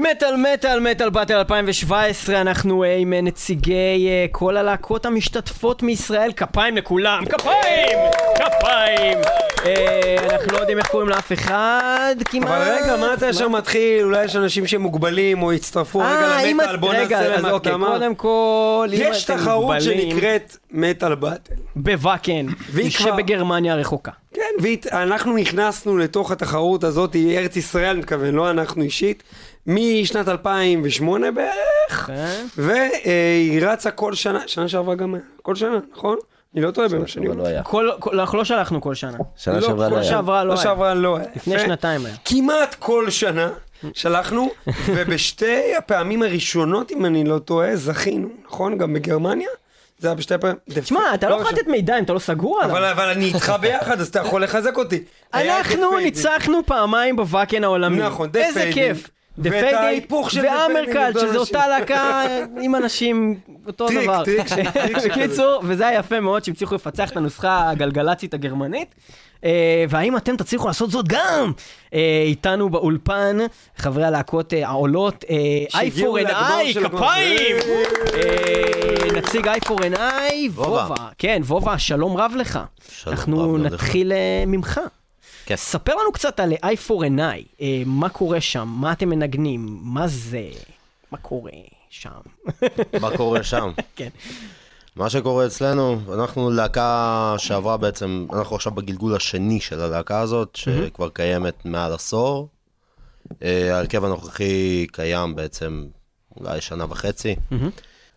מטאל מטאל מטאל באטל 2017 אנחנו אה, עם נציגי אה, כל הלהקות המשתתפות מישראל כפיים לכולם כפיים! כפיים! אה, אנחנו לא יודעים איך קוראים לאף אחד כמעט אבל רגע, מה אתה ישר מתחיל? אולי יש אנשים שמוגבלים או יצטרפו רגע אה, למטאל, בוא נעשה אז להם אוקיי, הקדמה. קודם כל יש תחרות שנקראת מטאל באטל. בוואקן והיא כבר- שבגרמניה הרחוקה כן, ואנחנו נכנסנו לתוך התחרות הזאת, ארץ ישראל, אני מתכוון, לא אנחנו אישית, משנת 2008 בערך, כן. והיא רצה כל שנה, שנה שעברה גם כל שנה, נכון? אני לא טועה במה שאני לא אומר. אנחנו לא שלחנו כל שנה שנה לא, שעברה כל לא היה. שעברה לא לא היה. שעברה לא היה. לפני. שנתיים היה כמעט כל שנה שלחנו, ובשתי הפעמים הראשונות, אם אני לא טועה, זכינו, נכון? גם בגרמניה? זה היה בשתי פעמים. תשמע, אתה לא יכול לתת מידע אם אתה לא סגור עליו אבל, אבל אני איתך ביחד, אז אתה יכול לחזק אותי. אנחנו. ניצחנו פעמיים בוואקן העולמי. נכון, איזה. כיף. ואת ההיפוך של ואמרקל, אותו שזה. אותה להקה עם אנשים, אותו טריק, דבר. טריק של- טריק של בקיצור, וזה היה יפה מאוד שהם הצליחו לפצח את הנוסחה הגלגלצית הגרמנית. אה, והאם אתם תצליחו לעשות זאת גם? אה, איתנו באולפן, חברי הלהקות אה, העולות, i4NI, לגמר של הגמר. כפיים! נציג i4NI, וובה. וובה. כן, וובה, שלום רב לך. שלום אנחנו רב לך. נתחיל ממך. כן. ספר לנו קצת על i4NI, אה, מה קורה שם, מה אתם מנגנים, מה זה, מה קורה שם. מה קורה שם? כן. מה שקורה אצלנו, אנחנו להקה שעברה בעצם, אנחנו עכשיו בגלגול השני של הלהקה הזאת, שכבר קיימת מעל עשור. אה, ההרכב הנוכחי קיים בעצם אולי שנה וחצי.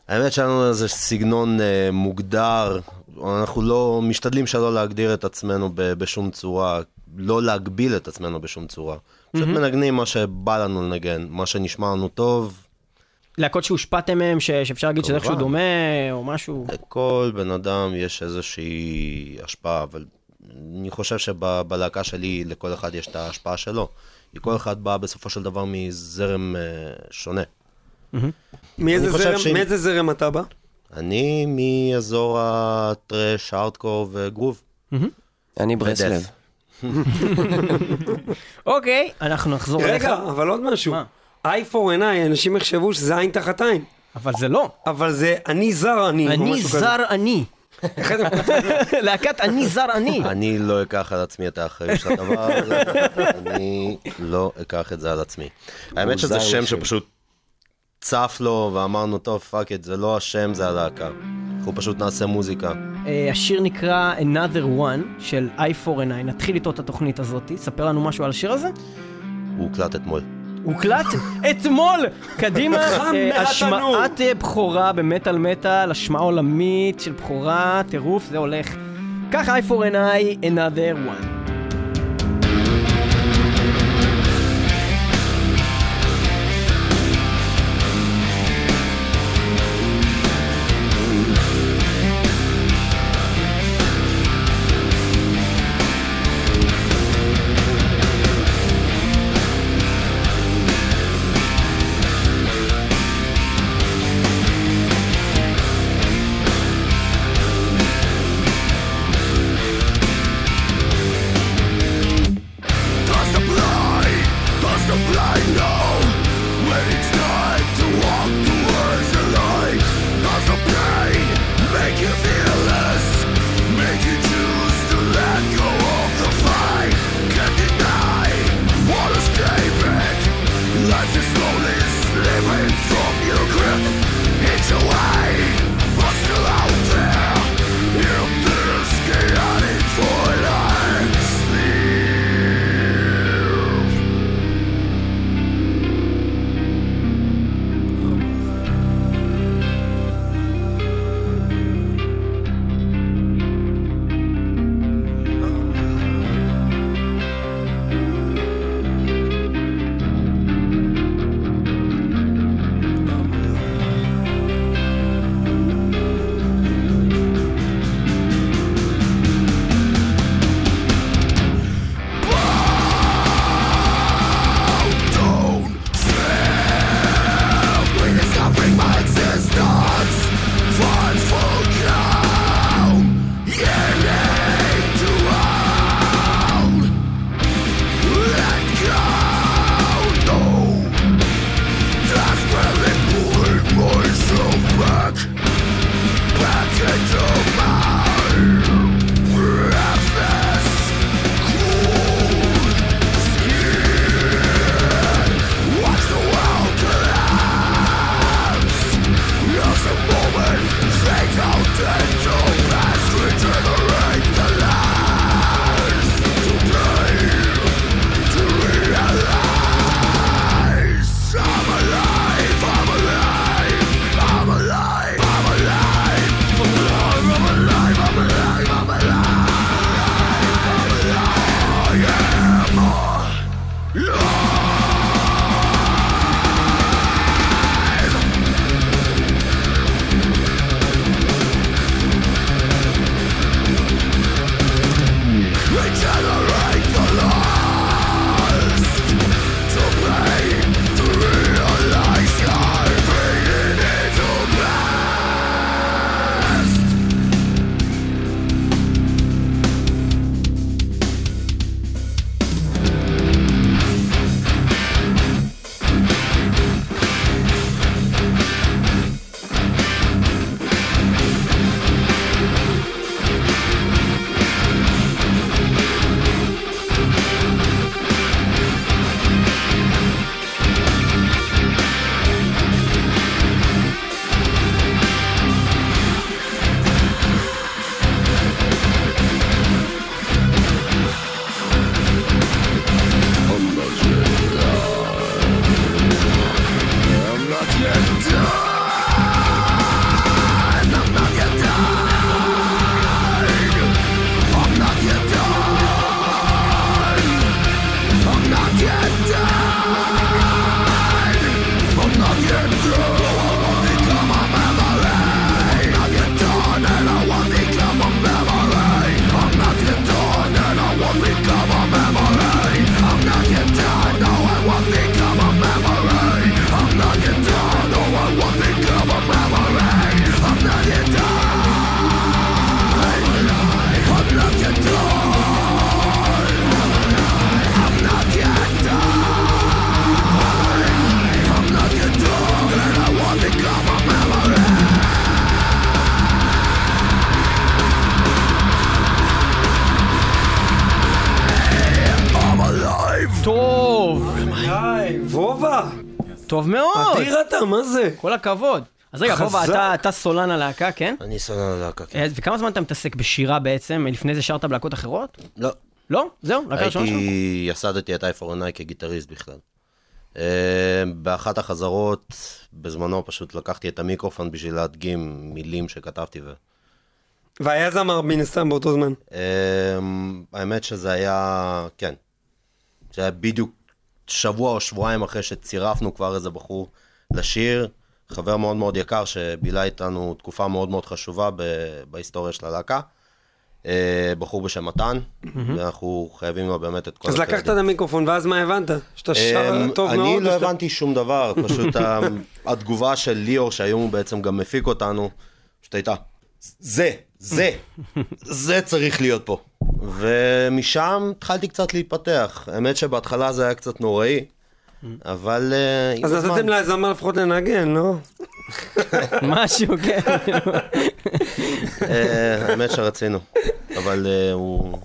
האמת שלנו איזה סגנון אה, מוגדר, אנחנו לא, משתדלים שלא להגדיר את עצמנו ב- בשום צורה, לא להגביל את עצמנו בשום צורה. פשוט מנגנים מה שבא לנו לנגן, מה שנשמע לנו טוב, להקות שהושפעתם מהם, ש- שאפשר להגיד שזה איכשהו. דומה, או משהו. לכל בן אדם יש איזושהי השפעה, אבל אני חושב שבלהקה שלי לכל אחד יש את ההשפעה שלו. כי כל אחד בא בסופו של דבר מזרם אה, שונה. מאיזה אני חושב זרם- שאם- מאיזה זרם אתה בא? אני מאזור הטרש, הארדקור וגרוב. אני ברסלב. אוקיי, אנחנו נחזור אליך. רגע, אבל עוד משהו. מה? i4NI, אנשים יחשבו שזה עין תחת עין. אבל זה לא. אבל זה אני זר אני. אני. זר אני. להקת אני זר אני. אני לא אקח על עצמי את האחריות של הדבר הזה, אני לא אקח את זה על עצמי. האמת שזה שם. שפשוט צף לו, ואמרנו, טוב, fuck it, זה לא השם, זה הלהקה. אנחנו פשוט נעשה מוזיקה. אה, השיר נקרא Another One של i4NI, נתחיל איתו את התוכנית הזאת. ספר לנו משהו על השיר הזה. הוא הוקלט אתמול. הוקלט אתמול! קדימה, אה. השמעת בכורה במטאל מטאל, השמעה עולמית של בכורה, טירוף, זה הולך. ככה i4NI, Another One. טוב מאוד. אדיר אתה, מה זה? כל הכבוד. אז רגע, חזק. בובה, אתה- אתה סולן הלהקה, כן? אני סולן הלהקה, כן. אה, וכמה זמן אתה מתעסק בשירה בעצם? לפני זה שרת בלהקות אחרות? לא, לא? זהו? להקה ראשונה שלך? הייתי, יסדתי את אייפורנאי כגיטריסט בכלל. אה, באחת החזרות, בזמנו פשוט לקחתי את המיקרופון בשביל להדגים מילים שכתבתי ו... והיה זמר מן הסתם באותו זמן. אמ, האמת שזה היה, כן. זה היה בדיוק שבוע או שבועיים אחרי שצירפנו כבר איזה בחור לשיר. חבר מאוד מאוד יקר שבילה איתנו תקופה מאוד מאוד חשובה ב- בהיסטוריה של הלהקה. אה, בחור בשם מתן, ואנחנו חייבים לו באמת את כל אז לקחת את המיקרופון, ואז מה הבנת? שאתה שר אמ, טוב אני מאוד? לא או שאתה- הבנתי שום דבר, פשוט התגובה של ליאור, שהיום הוא בעצם גם מפיק אותנו, פשוט הייתה, זה, זה, זה צריך להיות פה. ומשם התחלתי קצת להתפתח. האמת שבהתחלה זה היה קצת נוראי, אבל אה, אז נתתם לזמר לפחות לנגן, לא? משהו, כן. אה, האמת שרצינו, אבל אה, הוא...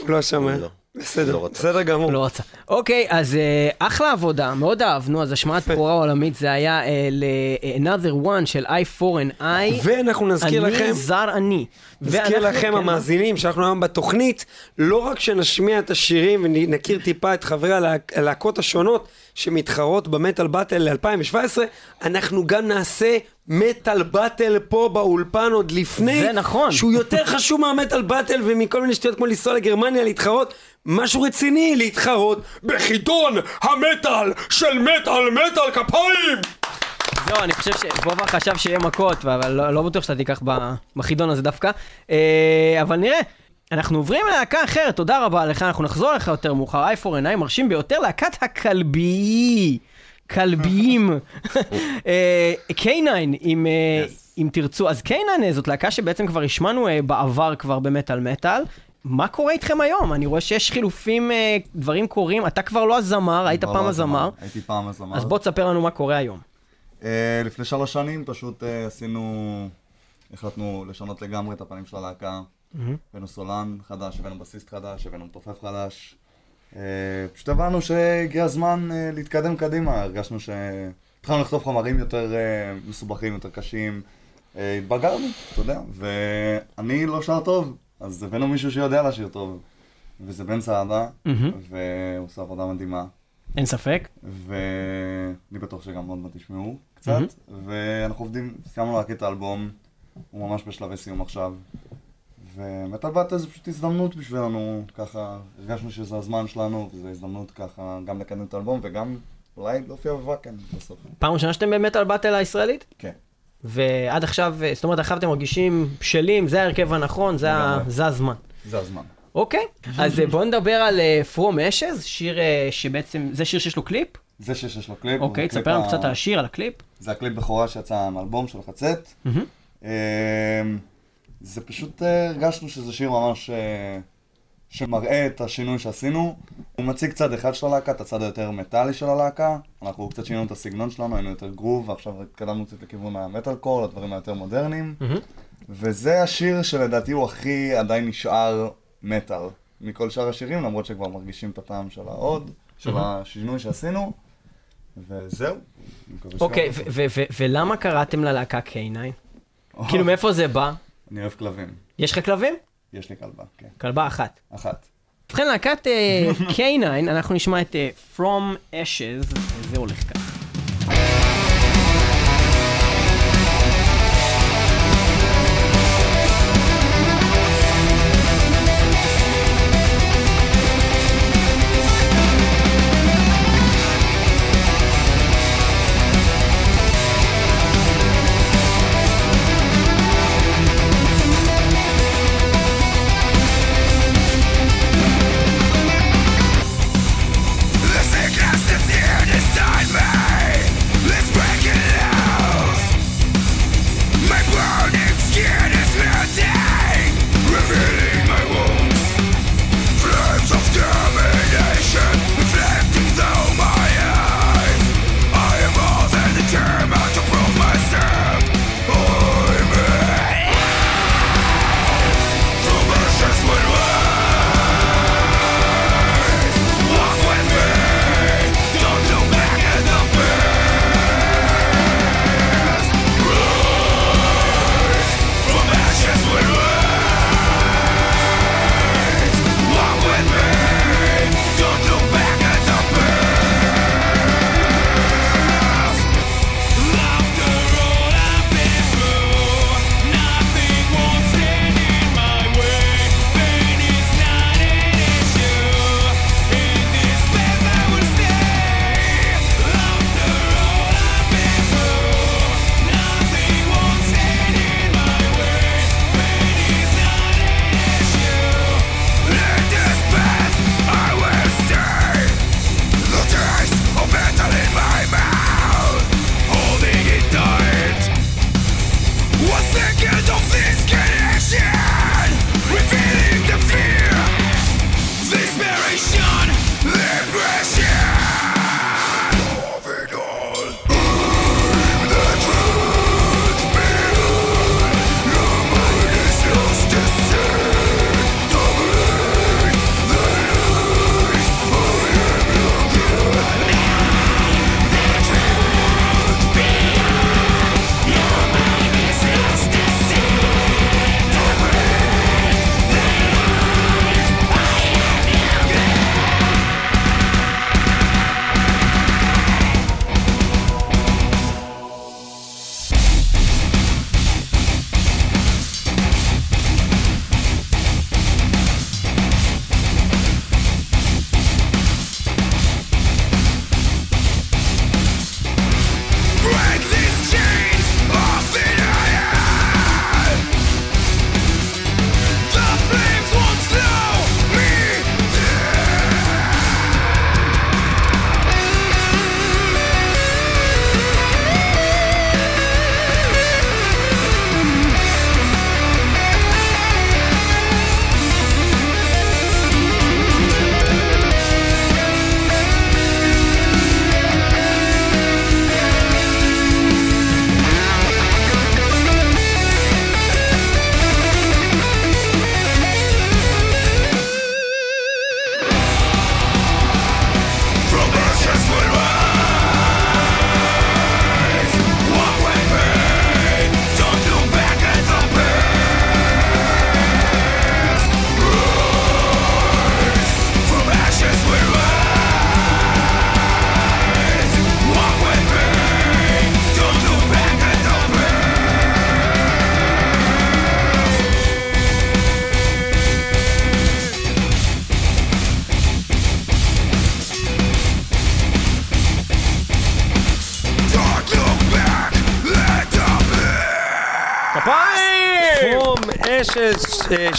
הוא לא שמע. בסדר, לא. בסדר גמור. לא רצה. אוקיי, אז אה, אחלה עבודה, מאוד אהבנו, אז השמעת בכורה עולמית זה היה אה, ל-Another One של I Foreign I. ואנחנו נזכיר לכם, אני זר אני. נזכיר לכם כן, המאזינים שאנחנו היום בתוכנית, לא רק שנשמיע את השירים ונכיר טיפה את חברי הלהק- הלהקות השונות שמתחרות במטאל באטל 2017, אנחנו גם נעשה מטאל באטל פה באולפן עוד לפני, זה נכון. שהוא יותר חשוב מהמטאל באטל ומכל מיני שטויות כמו לנסוע לגרמניה להתחרות, משהו רציני להתחרות בחידון המטאל של מטאל מטאל כפיים! זהו, אני חושב שבובה חשב שיהיה מכות, אבל לא, לא בטוח שאתה תיקח בחידון הזה דווקא. אה, אבל נראה. אנחנו עוברים ללהקה אחרת, תודה רבה לך, אנחנו נחזור אליך יותר מאוחר. 4 9 מרשים ביותר, להקת הכלבי. כלביים. אה, K9, אם, אה, אם תרצו. אז K9 אה, זאת להקה שבעצם כבר השמענו אה, בעבר כבר במטאל מטאל. מה קורה איתכם היום? אני רואה שיש חילופים, אה, דברים קורים, אתה כבר לא הזמר, היית כבר פעם לא הזמר. הייתי פעם הזמר. אז בוא תספר לנו מה קורה היום. אה, לפני שלוש שנים פשוט אה, עשינו, החלטנו לשנות לגמרי את הפנים של הלהקה. הבאנו סולן חדש, הבאנו בסיסט חדש, הבאנו מתופף חדש. אה, פשוט הבנו שהגיע הזמן אה, להתקדם קדימה, הרגשנו ש... התחלנו לכתוב חומרים יותר אה, מסובכים, יותר קשים. התבגרנו, אתה יודע, ואני לא שר טוב, אז הבאנו מישהו שיודע לשיר טוב. וזה בן סעדה, והוא עושה עבודה מדהימה. אין ספק. ואני בטוח שגם עוד מעט תשמעו קצת, ואנחנו עובדים, סיימנו להקליט את האלבום, הוא ממש בשלבי סיום עכשיו. ומטל באטל זה פשוט הזדמנות בשבילנו, ככה, הרגשנו שזה הזמן שלנו, וזו הזדמנות ככה גם לקדם את האלבום וגם אולי להופיע בוואקן בסוף. פעם ראשונה שאתם במטאל באטל הישראלית? כן. ועד עכשיו, אה, זאת אומרת, עכשיו אתם מרגישים בשלים, זה ההרכב הנכון, זה. זה הזמן. זה הזמן. אוקיי, אז אה, בואו נדבר על אה, From Ashes, שיר שבעצם, זה שיר שיש לו קליפ? זה שיש לו קליפ. אוקיי, תספר לנו קצת על השיר, על הקליפ. זה הקליפ בכורה שיצא מאלבום של חצט. זה פשוט אה, הרגשנו שזה שיר ממש אה, שמראה את השינוי שעשינו. הוא מציג צד אחד של הלהקה, את הצד היותר מטאלי של הלהקה. אנחנו קצת שינינו את הסגנון שלנו, היינו יותר גרוב, ועכשיו התקדמנו קצת לכיוון המטאל קור, לדברים היותר מודרניים. וזה השיר שלדעתי הוא הכי עדיין נשאר מטאל מכל שאר השירים, למרות שכבר מרגישים את הטעם של העוד, של השינוי שעשינו. וזהו. אוקיי, ולמה קראתם ללהקה K9? כאילו, מאיפה זה בא? אני אוהב כלבים. יש לך כלבים? יש לי כלבה, כן. כלבה אחת. אחת. ובכן, להקת אה, K9, אנחנו נשמע את אה, From Ashes, וזה הולך ככה.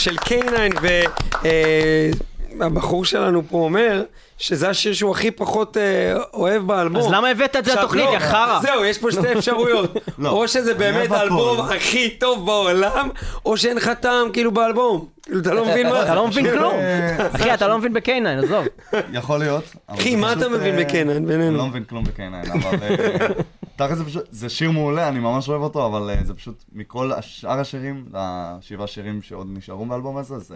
של קיינין והבחור שלנו פה אומר שזה השיר שהוא הכי פחות אה, אוהב באלבום. אז למה הבאת את זה לתוכנית, לא, יא חרא? זהו, יש פה שתי אפשרויות. לא, או שזה באמת האלבום. הכי טוב בעולם, או שאין לך טעם כאילו באלבום. כאילו, אתה לא מבין מה זה. אתה לא מבין כלום. אה, אחי, אתה לא מבין בקיינן, עזוב. יכול להיות. אחי, זה מה אתה מבין אה, בקנן, בינינו? אני לא מבין כלום בקיינן, אבל... תכל'ס זה פשוט, זה שיר מעולה, אני ממש אוהב אותו, אבל אה, זה פשוט, מכל שאר השירים, השבעה שירים שעוד נשארו באלבום הזה, זה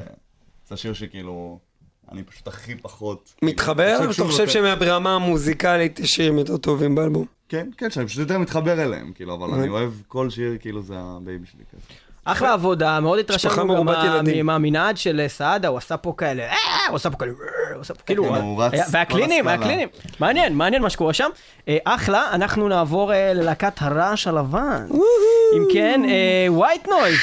זה השיר שכאילו, אני פשוט הכי פחות... מתחבר אני אליו? חושב שברמה המוזיקלית יש שירים יותר טובים באלבום? כן, כן, שאני פשוט יותר מתחבר אליהם, כאילו, אבל אני אוהב כל שיר, כאילו, זה ה baby שלי כזה. אחלה עבודה, מאוד התרשמנו גם. מהמנעד של אה, סעדה, הוא עשה פה כאלה, אה, הוא עשה פה כאלה, אה, הוא עשה פה כאילו, כן, והקלינים, הסקאלה. הקלינים, מעניין, מעניין מה שקורה שם. אחלה, אנחנו נעבור ללהקת הרעש הלבן. אם כן, ווייט נויז.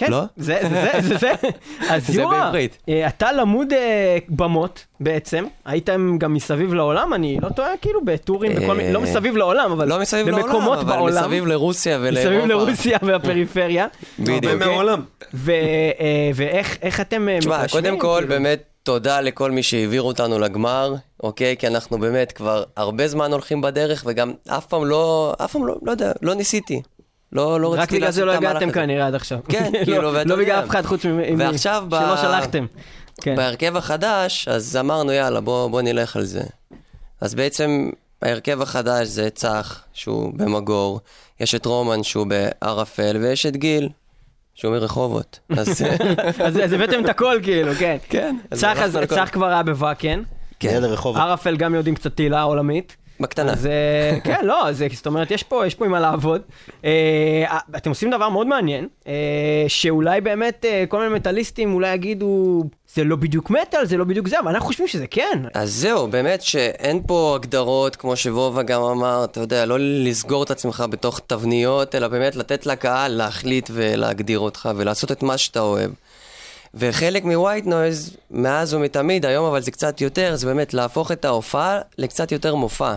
כן, לא? זה, זה, זה, זה, זה. אז בעברית. אה, אתה למוד אה, במות בעצם, הייתם גם מסביב לעולם, אני לא טועה, כאילו בטורים, בכל מיני, לא אה, מסביב לעולם, אבל לא מסביב לעולם, במקומות אבל בעולם. מסביב לרוסיה ולאירופה. מסביב לרוסיה והפריפריה. הרבה בדיוק. מהעולם. ו- אה, ואיך איך אתם תשמע, מתרשמים? קודם כל, כאילו? באמת תודה לכל מי שהעביר אותנו לגמר, אוקיי? כי אנחנו באמת כבר הרבה זמן הולכים בדרך, וגם אף פעם לא, אף פעם לא, לא יודע, לא ניסיתי. לא, לא רק רציתי בגלל זה לא הגעתם. כנראה עד עכשיו. כן, לא- כאילו, ואתה לא בגלל יודע. אף אחד חוץ ממי ועכשיו ב- שלא שלחתם. כן. בהרכב החדש, אז אמרנו, יאללה, בוא, בוא נלך על זה. אז בעצם ההרכב החדש זה צח, שהוא במגור, יש את רומן שהוא בערפל, ויש את גיל, שהוא מרחובות. אז אז אז הבאתם את הכל כאילו, כן. כן. צח כבר היה בוואקן. כן. רחובות. ערפל גם יודעים קצת תהילה עולמית. בקטנה. אז אה, כן, לא, אז, אה, זאת אומרת, יש פה, יש פה עם מה לעבוד. אה, אתם עושים דבר מאוד מעניין, שאולי באמת כל מיני מטאליסטים אולי יגידו, זה לא בדיוק מטאל, זה לא בדיוק זה, אבל אנחנו חושבים שזה כן. אז זהו, באמת שאין פה הגדרות, כמו שוובה גם אמר, אתה יודע, לא לסגור את עצמך בתוך תבניות, אלא באמת לתת לקהל להחליט ולהגדיר אותך ולעשות את מה שאתה אוהב. וחלק מווייט נויז, מאז ומתמיד, היום אבל זה קצת יותר, זה באמת להפוך את ההופעה לקצת יותר מופע.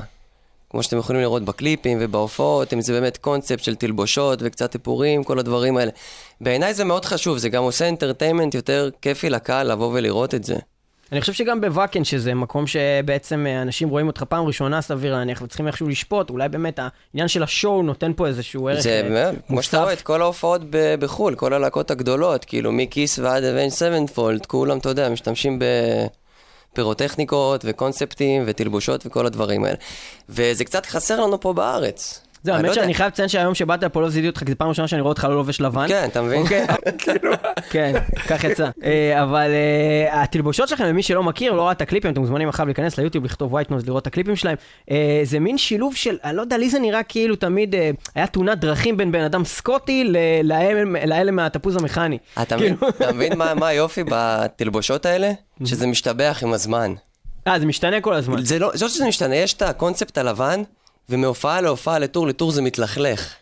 כמו שאתם יכולים לראות בקליפים ובהופעות, אם זה באמת קונספט של תלבושות וקצת איפורים, כל הדברים האלה. בעיניי זה מאוד חשוב, זה גם עושה entertainment יותר כיפי לקהל לבוא ולראות את זה. אני חושב שגם בוואקן, שזה מקום שבעצם אה, אנשים רואים אותך פעם ראשונה, סביר להניח, וצריכים איכשהו לשפוט, אולי באמת העניין של ה show נותן פה איזשהו ערך זה אה, באמת, כמו שאתה. רואה, את כל ההופעות ב- בחו"ל, כל הלהקות הגדולות, כאילו מ Kiss ועד Avenged Sevenfold, כולם, אתה יודע, משתמשים בפירוטכניקות וקונספטים ותלבושות וכל הדברים האלה. וזה קצת חסר לנו פה בארץ. זהו, לא האמת יודע. שאני חייב לציין שהיום שבאת לפה לא זיהיתי אותך, כי זו פעם ראשונה שאני רואה אותך לא לובש לבן. כן, אתה מבין? אוקיי, כן, כך יצא. אה, אבל אה, התלבושות שלכם, למי שלא מכיר, לא ראה את הקליפים, אתם מוזמנים אחר להיכנס ליוטיוב, לכתוב white nose, לראות את הקליפים שלהם. אה, זה מין שילוב של, אני לא יודע, לי זה נראה כאילו תמיד היה תאונת דרכים בין בן אדם סקוטי לאלה מהתפוז המכני. אתה מבין- כאילו- אתה מבין מה מה היופי בתלבושות האלה? שזה משתבח עם הזמן. אה, זה משתנה כל הזמן. זה לא, זה לא שזה משתנה, יש את הקונספט הלבן, ומהופעה להופעה, לטור לטור זה מתלכלך.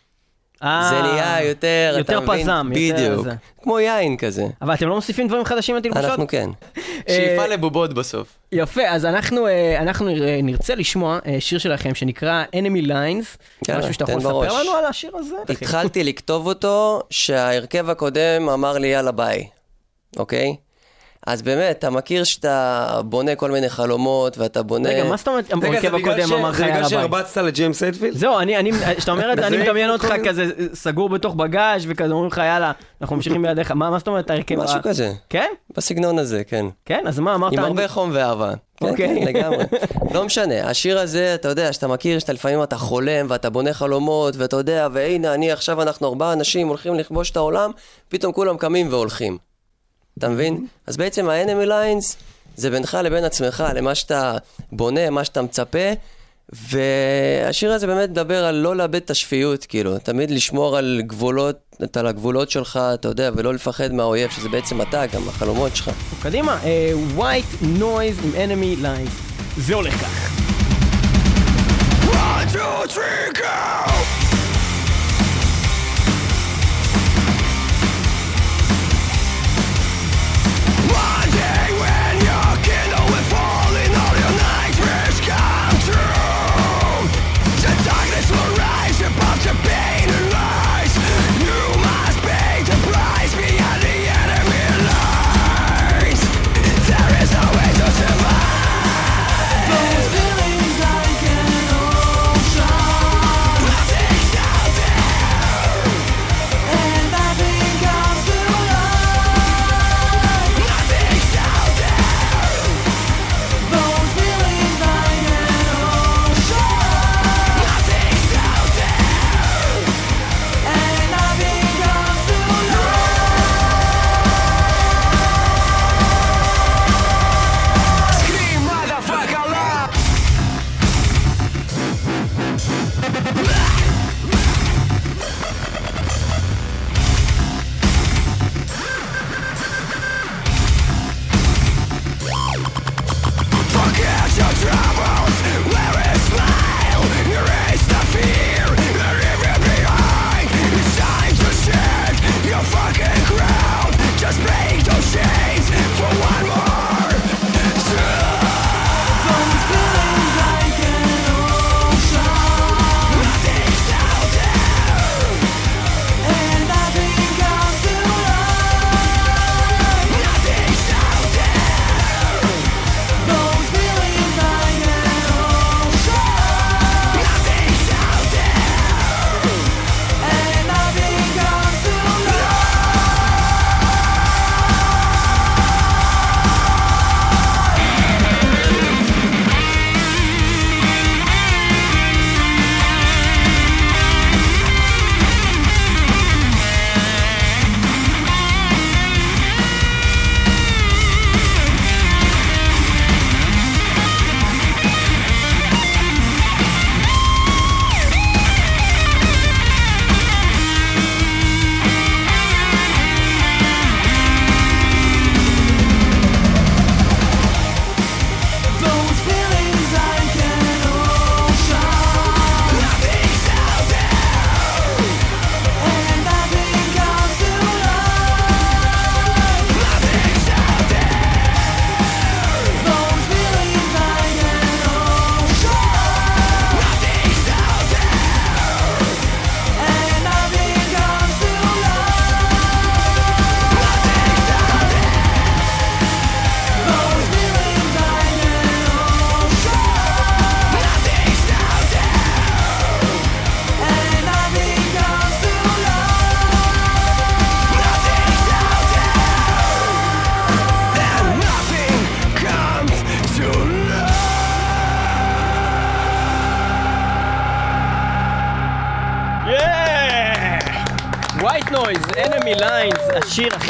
אה, זה נהיה יותר, יותר אתה מבין? פזם, יותר בדיוק. זה. כמו יין כזה. אבל אתם לא מוסיפים דברים חדשים לתלבושות? אנחנו כן. אה, שאיפה לבובות בסוף. יפה, אז אנחנו, אה, אנחנו נרצה לשמוע שיר שלכם שנקרא Enemy Lines. יאללה, משהו שאתה יכול לספר בראש. לנו על השיר הזה? התחלתי לכתוב אותו, שההרכב הקודם אמר לי יאללה ביי, אוקיי? אז באמת, אתה מכיר שאתה בונה כל מיני חלומות, ואתה בונה... רגע, מה זאת אומרת, רגע, זה המרכב בגלל הקודם ש- אמר לך זה בגלל? שהרבצת לג'יימס אדפילד? זהו, אני, אני, כשאתה אומר את זה, אני מדמיין אותך כזה סגור בתוך בגאז' וכזה אומרים לך יאללה, אנחנו ממשיכים בידיך. מה מה זאת אומרת ההרכב? משהו ה- כזה. כן? בסגנון הזה, כן. כן? אז מה אמרת? עם הרבה חום ואהבה. כן, אוקיי. כן, לגמרי. לא משנה, השיר הזה, אתה יודע, שאתה מכיר, שאתה לפעמים אתה חולם ואתה בונה חלומות, ואתה יודע, והנה, אני עכשיו, אנחנו ארבעה אנשים הולכים לכבוש את העולם, פתאום כולם קמים והולכים. אתה מבין? אז בעצם ה-enemy lines זה בינך לבין עצמך, למה שאתה בונה, מה שאתה מצפה, והשיר הזה באמת מדבר על לא לאבד את השפיות, כאילו, תמיד לשמור על גבולות, על הגבולות שלך, אתה יודע, ולא לפחד מהאויב, שזה בעצם אתה, גם החלומות שלך. קדימה, אה, White Noise עם Enemy Lines. זה הולך כך. One, two, three, go!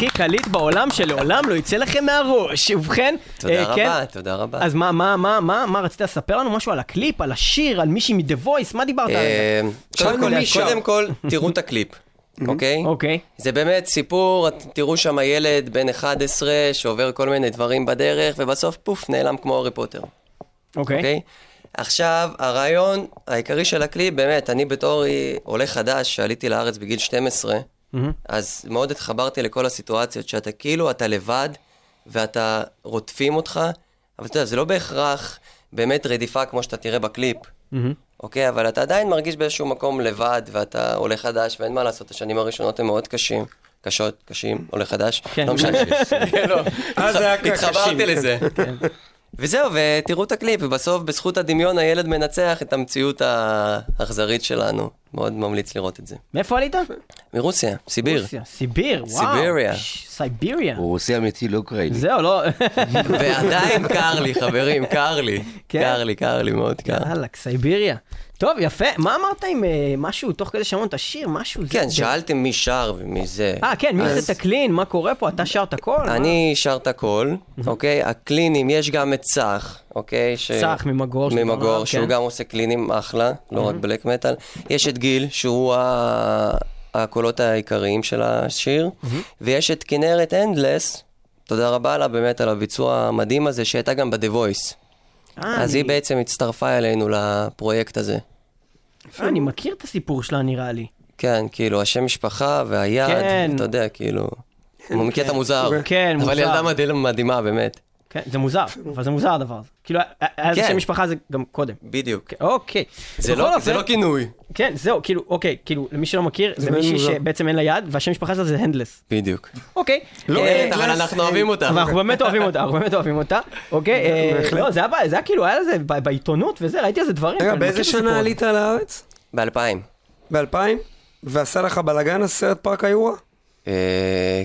הכי קליט בעולם שלעולם לא יצא לכם מהראש. ובכן, תודה אה, כן? רבה, תודה רבה. אז מה, מה, מה, מה, מה, רצית לספר לנו משהו על הקליפ, על השיר, על מישהי מ-The Voice, מה דיברת על זה? אה, קודם כל-. קודם כל, תראו את הקליפ, אוקיי? אוקיי. זה באמת סיפור, תראו שם ילד בן 11 שעובר כל מיני דברים בדרך, ובסוף פוף, נעלם כמו הארי פוטר, אוקיי. אוקיי? עכשיו, הרעיון העיקרי של הקליפ, באמת, אני בתור אה, עולה חדש, שעליתי לארץ בגיל 12, אז מאוד התחברתי לכל הסיטואציות, שאתה כאילו, אתה לבד, ואתה רודפים אותך, אבל אתה יודע, זה לא בהכרח באמת רדיפה כמו שאתה תראה בקליפ. אוקיי, אבל אתה עדיין מרגיש באיזשהו מקום לבד, ואתה עולה חדש, ואין מה לעשות, השנים הראשונות הן מאוד קשים. קשות, קשים, עולה חדש. כן. לא משנה. כן, לא. אז זה היה קשים. התחברתי לזה. וזהו, ותראו את הקליפ, ובסוף, בזכות הדמיון, הילד מנצח את המציאות האכזרית שלנו. מאוד ממליץ לראות את זה. מאיפה עלית? מרוסיה, סיביר. רוסיה, סיביר, וואו. סיביריה. סיביריה. הוא רוסי אמיתי, לא אוקראיני. זהו, לא... ועדיין קר לי, חברים, קר לי. כן? קר לי, קר לי, מאוד קר. יאללה, סיביריה. טוב, יפה. מה אמרת עם אה, משהו, תוך כדי שאמרנו את השיר, משהו? כן, שאלתם מי שר ומי זה. אה, כן, מי עושה את הקלין? מה קורה פה? אתה שר את הכל? אני שר את הכל, אוקיי? הקלינים, יש גם את צח, אוקיי? ש- צח ממגור ממגור, שהוא כן. גם עושה קלינים אחלה, לא רק בלק מטאל. יש את גיל, שהוא ה- הקולות העיקריים של השיר, ויש את כנרת אנדלס, תודה רבה לה באמת על הביצוע המדהים הזה, שהייתה גם ב-The Voice. אה, אז אני- היא בעצם הצטרפה אלינו לפרויקט הזה. אני מכיר את הסיפור שלה, נראה לי. כן, כאילו, השם משפחה והיד, כן. אתה יודע, כאילו... הוא מכיר את המוזר. כן, אבל מוזר. ילדה מדהים- מדהימה, באמת. כן, זה מוזר, אבל זה מוזר הדבר הזה. כאילו, היה זה כן. שם משפחה זה גם קודם. בדיוק. כן, אוקיי. זה בכל לא- זה לא כינוי. כן, זהו, כאילו, אוקיי, כאילו, למי שלא מכיר, זה מישהי מוזר. שבעצם אין לה יד, והשם משפחה שלה זה הנדלס. בדיוק. אוקיי. לא, אה, אין, אבל אנחנו אוהבים אותה. אבל אנחנו באמת אוהבים אותה, אנחנו באמת אוהבים אותה, אוקיי? אה, לא, זה היה זה היה כאילו, היה לזה ב- בעיתונות וזה, ראיתי על זה דברים. רגע, באיזה שנה. עלית לארץ? באלפיים. ב-2000? ועשה לך בלאגן הסרט פארק היורה? אה,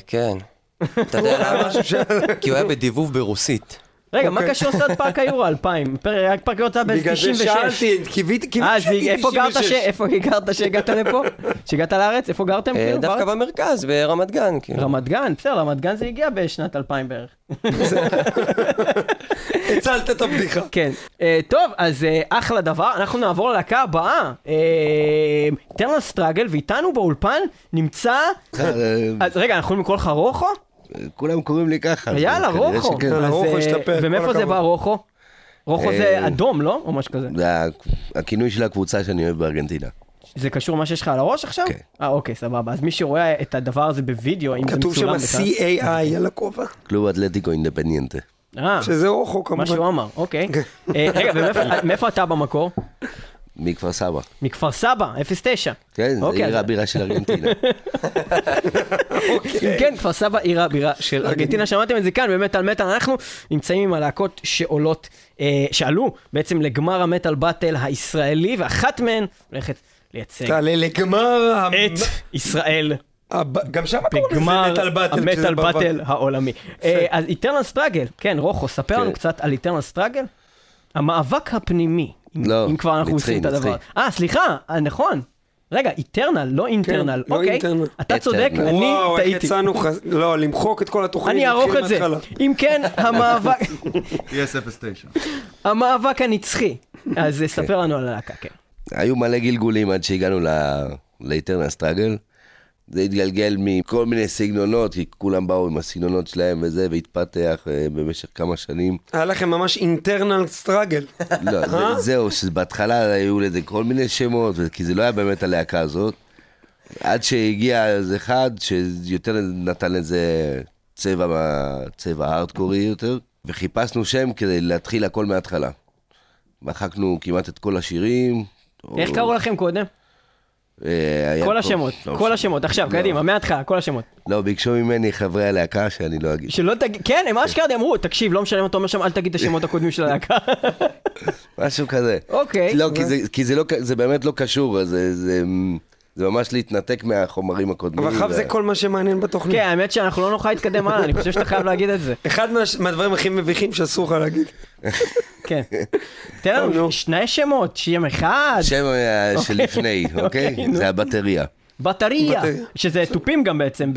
כן. אתה יודע למה? כי הוא היה בדיבוב ברוסית. רגע, מה אוקיי. קשור סרט פארק היורו 2000? פרק פארק היורו יצא בגלל זה ב-96. שאלתי, קיוויתי, קיוויתי אה, אז שהייתי איפה גרת ש... 96. איפה גרת שהגעת לפה? שהגעת לארץ? איפה גרתם? אה, כאילו, דווקא? במרכז, ברמת גן. כאילו. רמת גן, בסדר, רמת גן זה הגיע בשנת 2000 בערך. הצלת את הבדיחה. כן. אה, טוב, אז אחלה דבר, אנחנו נעבור ללהקה הבאה. טרנל סטראגל, ואיתנו באולפן נמצא... אז רגע, אנחנו יכולים לקרוא לך רוחו? כולם קוראים לי ככה. יאללה, רוחו. שכן. יאללה, אז, רוחו אה, ומאיפה זה. בא רוחו? רוחו זה אה, אדום, לא? או משהו כזה. זה הכינוי של הקבוצה שאני אוהב בארגנטינה. זה קשור למה שיש לך על הראש עכשיו? כן. אה, אוקיי, סבבה. אז מי שרואה את הדבר הזה בווידאו, אם זה כתוב שם מצולם בכלל. CAI על הכובע. קלוב אתלטיקו אינדפניאנטה. אה, שזה אורחו מה כמובן. שהוא אמר, אוקיי. אה, רגע, ומאיפה מאיפה אתה במקור? מכפר סבא. מכפר סבא, 09. כן, זה אוקיי, עיר הבירה של ארגנטינה. אם כן, כפר סבא עיר הבירה של ארגנטינה, שמעתם את זה כאן במטאל מטאל, אנחנו נמצאים עם הלהקות שעולות, אה, שעלו בעצם לגמר ה Metal Battle הישראלי, ואחת מהן הולכת לייצג תעלה לגמר... את ישראל גם שם קוראים לזה Metal Battle. ה Metal. Battle העולמי. אה, אז Eternal Struggle, כן, רוחו, ספר לנו כן. קצת על Eternal Struggle. המאבק הפנימי, לא, אם כבר אנחנו עושים את הדבר. אה, סליחה, אה, נכון. רגע, איטרנל, לא אינטרנל. לא אוקיי, אינטרנל. אתה צודק, אטרנל. אני וואו, איך טעיתי. יצאנו חז... לא, למחוק את כל התוכנית. אני אערוך את זה. אם כן, המאבק, ES09. המאבק הנצחי. אז אה, ספר לנו על הלהקה, כן. היו מלא גלגולים עד שהגענו לאיטרנל סטראגל. זה התגלגל מכל מיני סגנונות, כי כולם באו עם הסגנונות שלהם וזה, והתפתח אה, במשך כמה שנים. היה לכם ממש אינטרנל סטראגל. לא, זה- זהו, שבהתחלה היו לזה כל מיני שמות, כי זה לא היה באמת הלהקה הזאת. עד שהגיע איזה אחד שיותר נתן לזה צבע, צבע הארדקורי יותר, וחיפשנו שם כדי להתחיל הכל מההתחלה. מחקנו כמעט את כל השירים. איך או- קראו לכם קודם? אה, כל השמות, לא כל. השמות, עכשיו, לא. קדימה, מההתחלה, כל השמות. לא, ביקשו ממני חברי הלהקה שאני לא אגיד. שלא תגיד, כן, הם אשכרה אמרו, תקשיב, לא משנה מה אתה אומר שם, אל תגיד את השמות הקודמים של הלהקה. משהו כזה. אוקיי. לא, כי לא, זה באמת לא קשור, זה- זה ממש להתנתק מהחומרים הקודמים. אבל אחר ו- זה כל מה שמעניין בתוכנית. כן, האמת שאנחנו לא נוכל להתקדם הלאה, אני חושב שאתה חייב להגיד את זה. אחד מה- מהדברים הכי מביכים שאסור לך להגיד. כן. תן לנו נו. שני שמות, שם אחד. שם אה, של אוקיי. לפני, אוקיי, אוקיי? זה הבטריה. בטריה. שזה תופים גם בעצם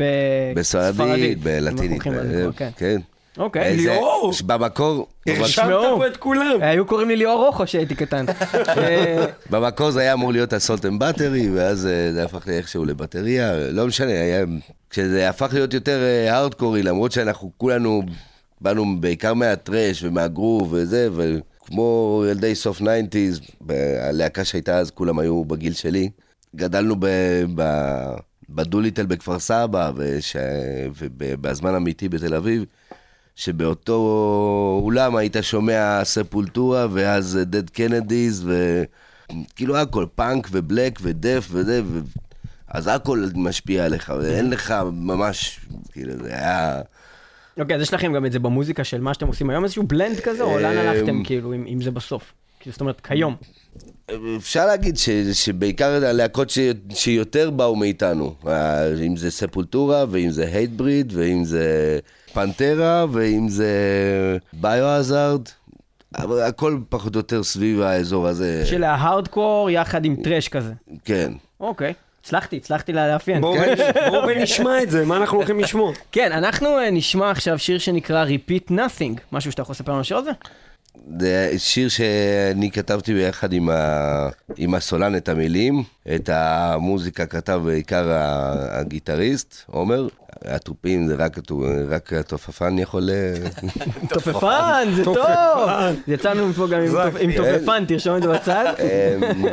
בספרדית. בספרדית, בלטינית. הולכים על זה, כן. אוקיי. איזה- ליאור! במקור, הרשמת. פה את כולם. היו קוראים לי ליאור רוחו כשהייתי קטן. אה, במקור זה היה אמור להיות ה Assault and Battery, ואז אה, זה הפך לאיכשהו לבטריה, לא משנה, היה... כשזה הפך להיות יותר אה, הארדקורי, למרות שאנחנו כולנו באנו בעיקר מה thrash ומה groove וזה, וכמו ילדי סוף 90's, הלהקה שהייתה אז, כולם היו בגיל שלי. גדלנו ב... ב... בדוליטל בכפר סבא, וש... ובזמן אמיתי בתל אביב, שבאותו אולם היית שומע Sepultura, ואז Dead Kennedys, וכאילו הכל, פאנק ו black ו death וזה, ו... אז הכל משפיע עליך, ואין לך ממש, כאילו, זה היה... אוקיי, אז יש לכם גם את זה במוזיקה של מה שאתם עושים היום, איזשהו blend כזה, או לאן אמ, הלכתם כאילו עם עם זה בסוף? כאילו, זאת אומרת, כיום. אפשר להגיד ש, שבעיקר הלהקות ש, שיותר באו מאיתנו, אם זה ספולטורה, ואם זה הייטבריד, ואם זה פנטרה, ואם זה ביו-הזארד, אבל הכל פחות או יותר סביב האזור הזה. של ההארדקור יחד עם טרש כזה. כן. אוקיי. הצלחתי, הצלחתי לה- לאפיין. בואו ו- בואו ונשמע את זה, מה אנחנו הולכים לשמוע? כן, אנחנו אה, נשמע עכשיו שיר שנקרא Repeat Nothing. משהו שאתה יכול לספר לנו על השיר הזה? זה שיר שאני כתבתי ביחד עם, ה... עם הסולן את המילים, את המוזיקה כתב בעיקר הגיטריסט, עומר. התופים זה רק, התו- רק התופפן יכול... אה, תופפן, זה טוב! יצאנו פה גם עם תופ- עם תופפן, תרשום את זה בצד. אמ,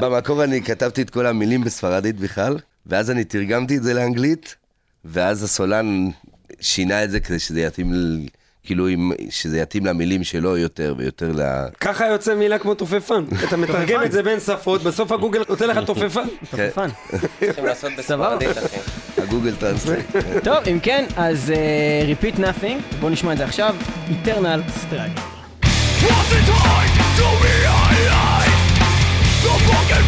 במקור אני כתבתי את כל המילים בספרדית בכלל, ואז אני תרגמתי את זה לאנגלית, ואז הסולן שינה את זה כדי שזה יתאים, ל- כאילו, שזה יתאים למילים שלו יותר ויותר ל... ככה יוצא מילה כמו תופפן. אתה מתרגם את זה בין שפות, בסוף הגוגל נותן לך תופפן. תופפן. צריכים לעשות בספרדית, אחי. ה Google Translate. טוב, אם כן, אז אה, Repeat Nothing, בואו נשמע את זה עכשיו, Eternal Struggle. Was it time to realize the broken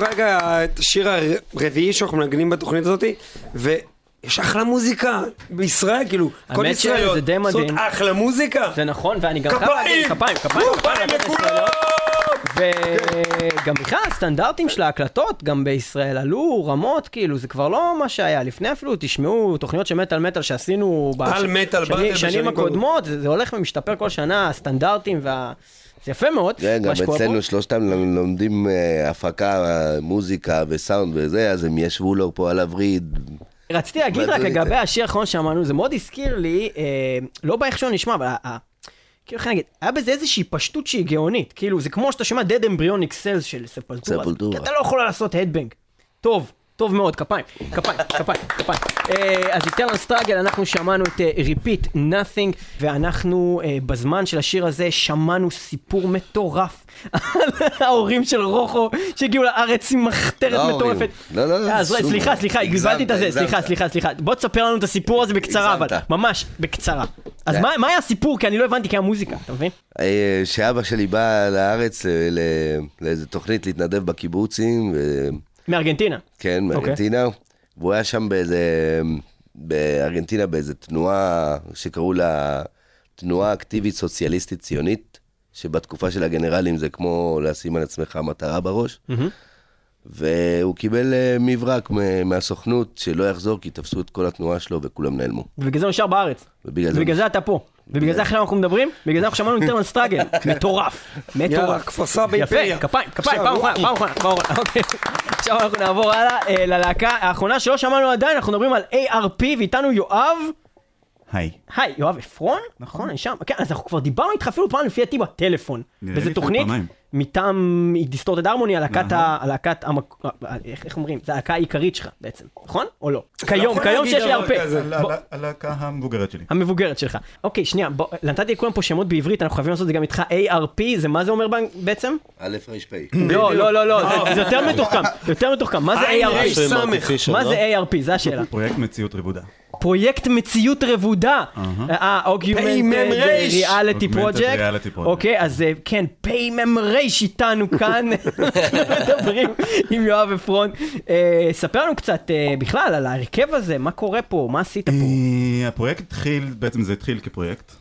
אנחנו שמענו רגע את השיר הרביעי שאנחנו מנגנים בתוכנית הזאת, ויש אחלה מוזיקה בישראל, כאילו, כל ישראליות שזה די מדהים. אחלה מוזיקה. זה נכון, ואני גם חייב כפיים! כפיים, כפיים, כפיים, לכולם! וגם בכלל הסטנדרטים של ההקלטות גם בישראל עלו רמות, כאילו זה כבר לא מה שהיה. לפני אפילו תשמעו תוכניות של מטאל מטאל שעשינו בשנים הקודמות, זה זה הולך ומשתפר כל שנה, הסטנדרטים וה... זה יפה מאוד, גם מה שקורה פה. אצלנו שלושתם לומ- לומדים אה, הפקה, אה, מוזיקה וסאונד וזה, אז הם ישבו לו פה על הווריד. רציתי להגיד רק לגבי? השיר האחרון שאמרנו, זה מאוד הזכיר לי, אה, לא באיך שהוא נשמע, אבל ה- ה- כאילו איך אני אגיד, היה בזה איזושהי פשטות שהיא גאונית, כאילו זה כמו שאתה שומע Dead Embryonic Cells של ספלטורה, ספולטורה. כי אתה לא יכול לעשות הדבנג. טוב, טוב מאוד, כפיים, כפיים, כפיים, כפיים. אה, אז איטרנל סטראגל, אנחנו שמענו את אה, Repeat Nothing, ואנחנו אה, בזמן של השיר הזה שמענו סיפור מטורף על ההורים של רוחו שהגיעו לארץ עם מחתרת לא. מטורפת. לא, לא, לא, סליחה. סליחה, הגזמת, הגבלתי את הזה. סליחה, סליחה, סליחה. בוא תספר לנו את הסיפור הזה בקצרה, אבל. ממש בקצרה. אז כן. מה היה הסיפור? כי אני לא הבנתי, כי היה מוזיקה, אתה מבין? אה, שאבא שלי בא לארץ אה, לאיזה תוכנית להתנדב בקיבוצים, מארגנטינה. כן, מארגנטינה, והוא היה שם באיזה, בארגנטינה באיזה תנועה שקראו לה תנועה אקטיבית סוציאליסטית ציונית, שבתקופה של הגנרלים זה כמו לשים על עצמך מטרה בראש. והוא קיבל אה, מברק מהסוכנות שלא יחזור כי תפסו את כל התנועה שלו וכולם נעלמו. ובגלל זה הוא נשאר בארץ. ובגלל זה... ובגלל זה אתה פה. ובגלל זה עכשיו אנחנו מדברים, בגלל זה אנחנו שמענו אינטרנל סטראגל. מטורף. יאללה, מטורף. כפר סבא אימפריה. יפה, כפיים, כפיים, פעם אחרונה, פעם אחרונה, פעם אחרונה. אוקיי. עכשיו אנחנו נעבור הלאה אה, ללהקה האחרונה שלא שמענו עדיין, אנחנו מדברים על ARP, ואיתנו יואב. היי. היי, יואב עפרון? נכון, אני שם. כן, אז אנחנו כבר דיברנו איתך אפילו פעם לפי דעתי בטלפון. באיזה תוכנית. מטעם דיסטורטד הרמוני, הלהקת ה... הלהקת המק... איך איך אומרים? זה הלהקה העיקרית שלך בעצם, נכון? או לא? כיום, כיום שיש. כזה. בוא, הלהקה המבוגרת שלי. המבוגרת שלך. אוקיי, שנייה, בוא, נתתי לכולם פה שמות בעברית, אנחנו חייבים לעשות את זה גם איתך. ARP, זה מה זה אומר בעצם? א' ר' פ'. לא, לא, לא, לא, זה- יותר מתוחכם, יותר מתוחכם. מה זה ARP? מה זה ARP? זה השאלה. פרויקט מציאות רבודה. פרויקט מציאות רבודה. אה, Augment פיימם רייש. Reality Project. Reality Project. אוקיי, אז אה, כן, פיימם רייש איתנו כאן. מדברים עם יואב עפרון. אה, ספר לנו קצת אה, בכלל על ההרכב הזה, מה קורה פה, מה עשית פה? אה, הפרויקט התחיל, בעצם זה התחיל כפרויקט.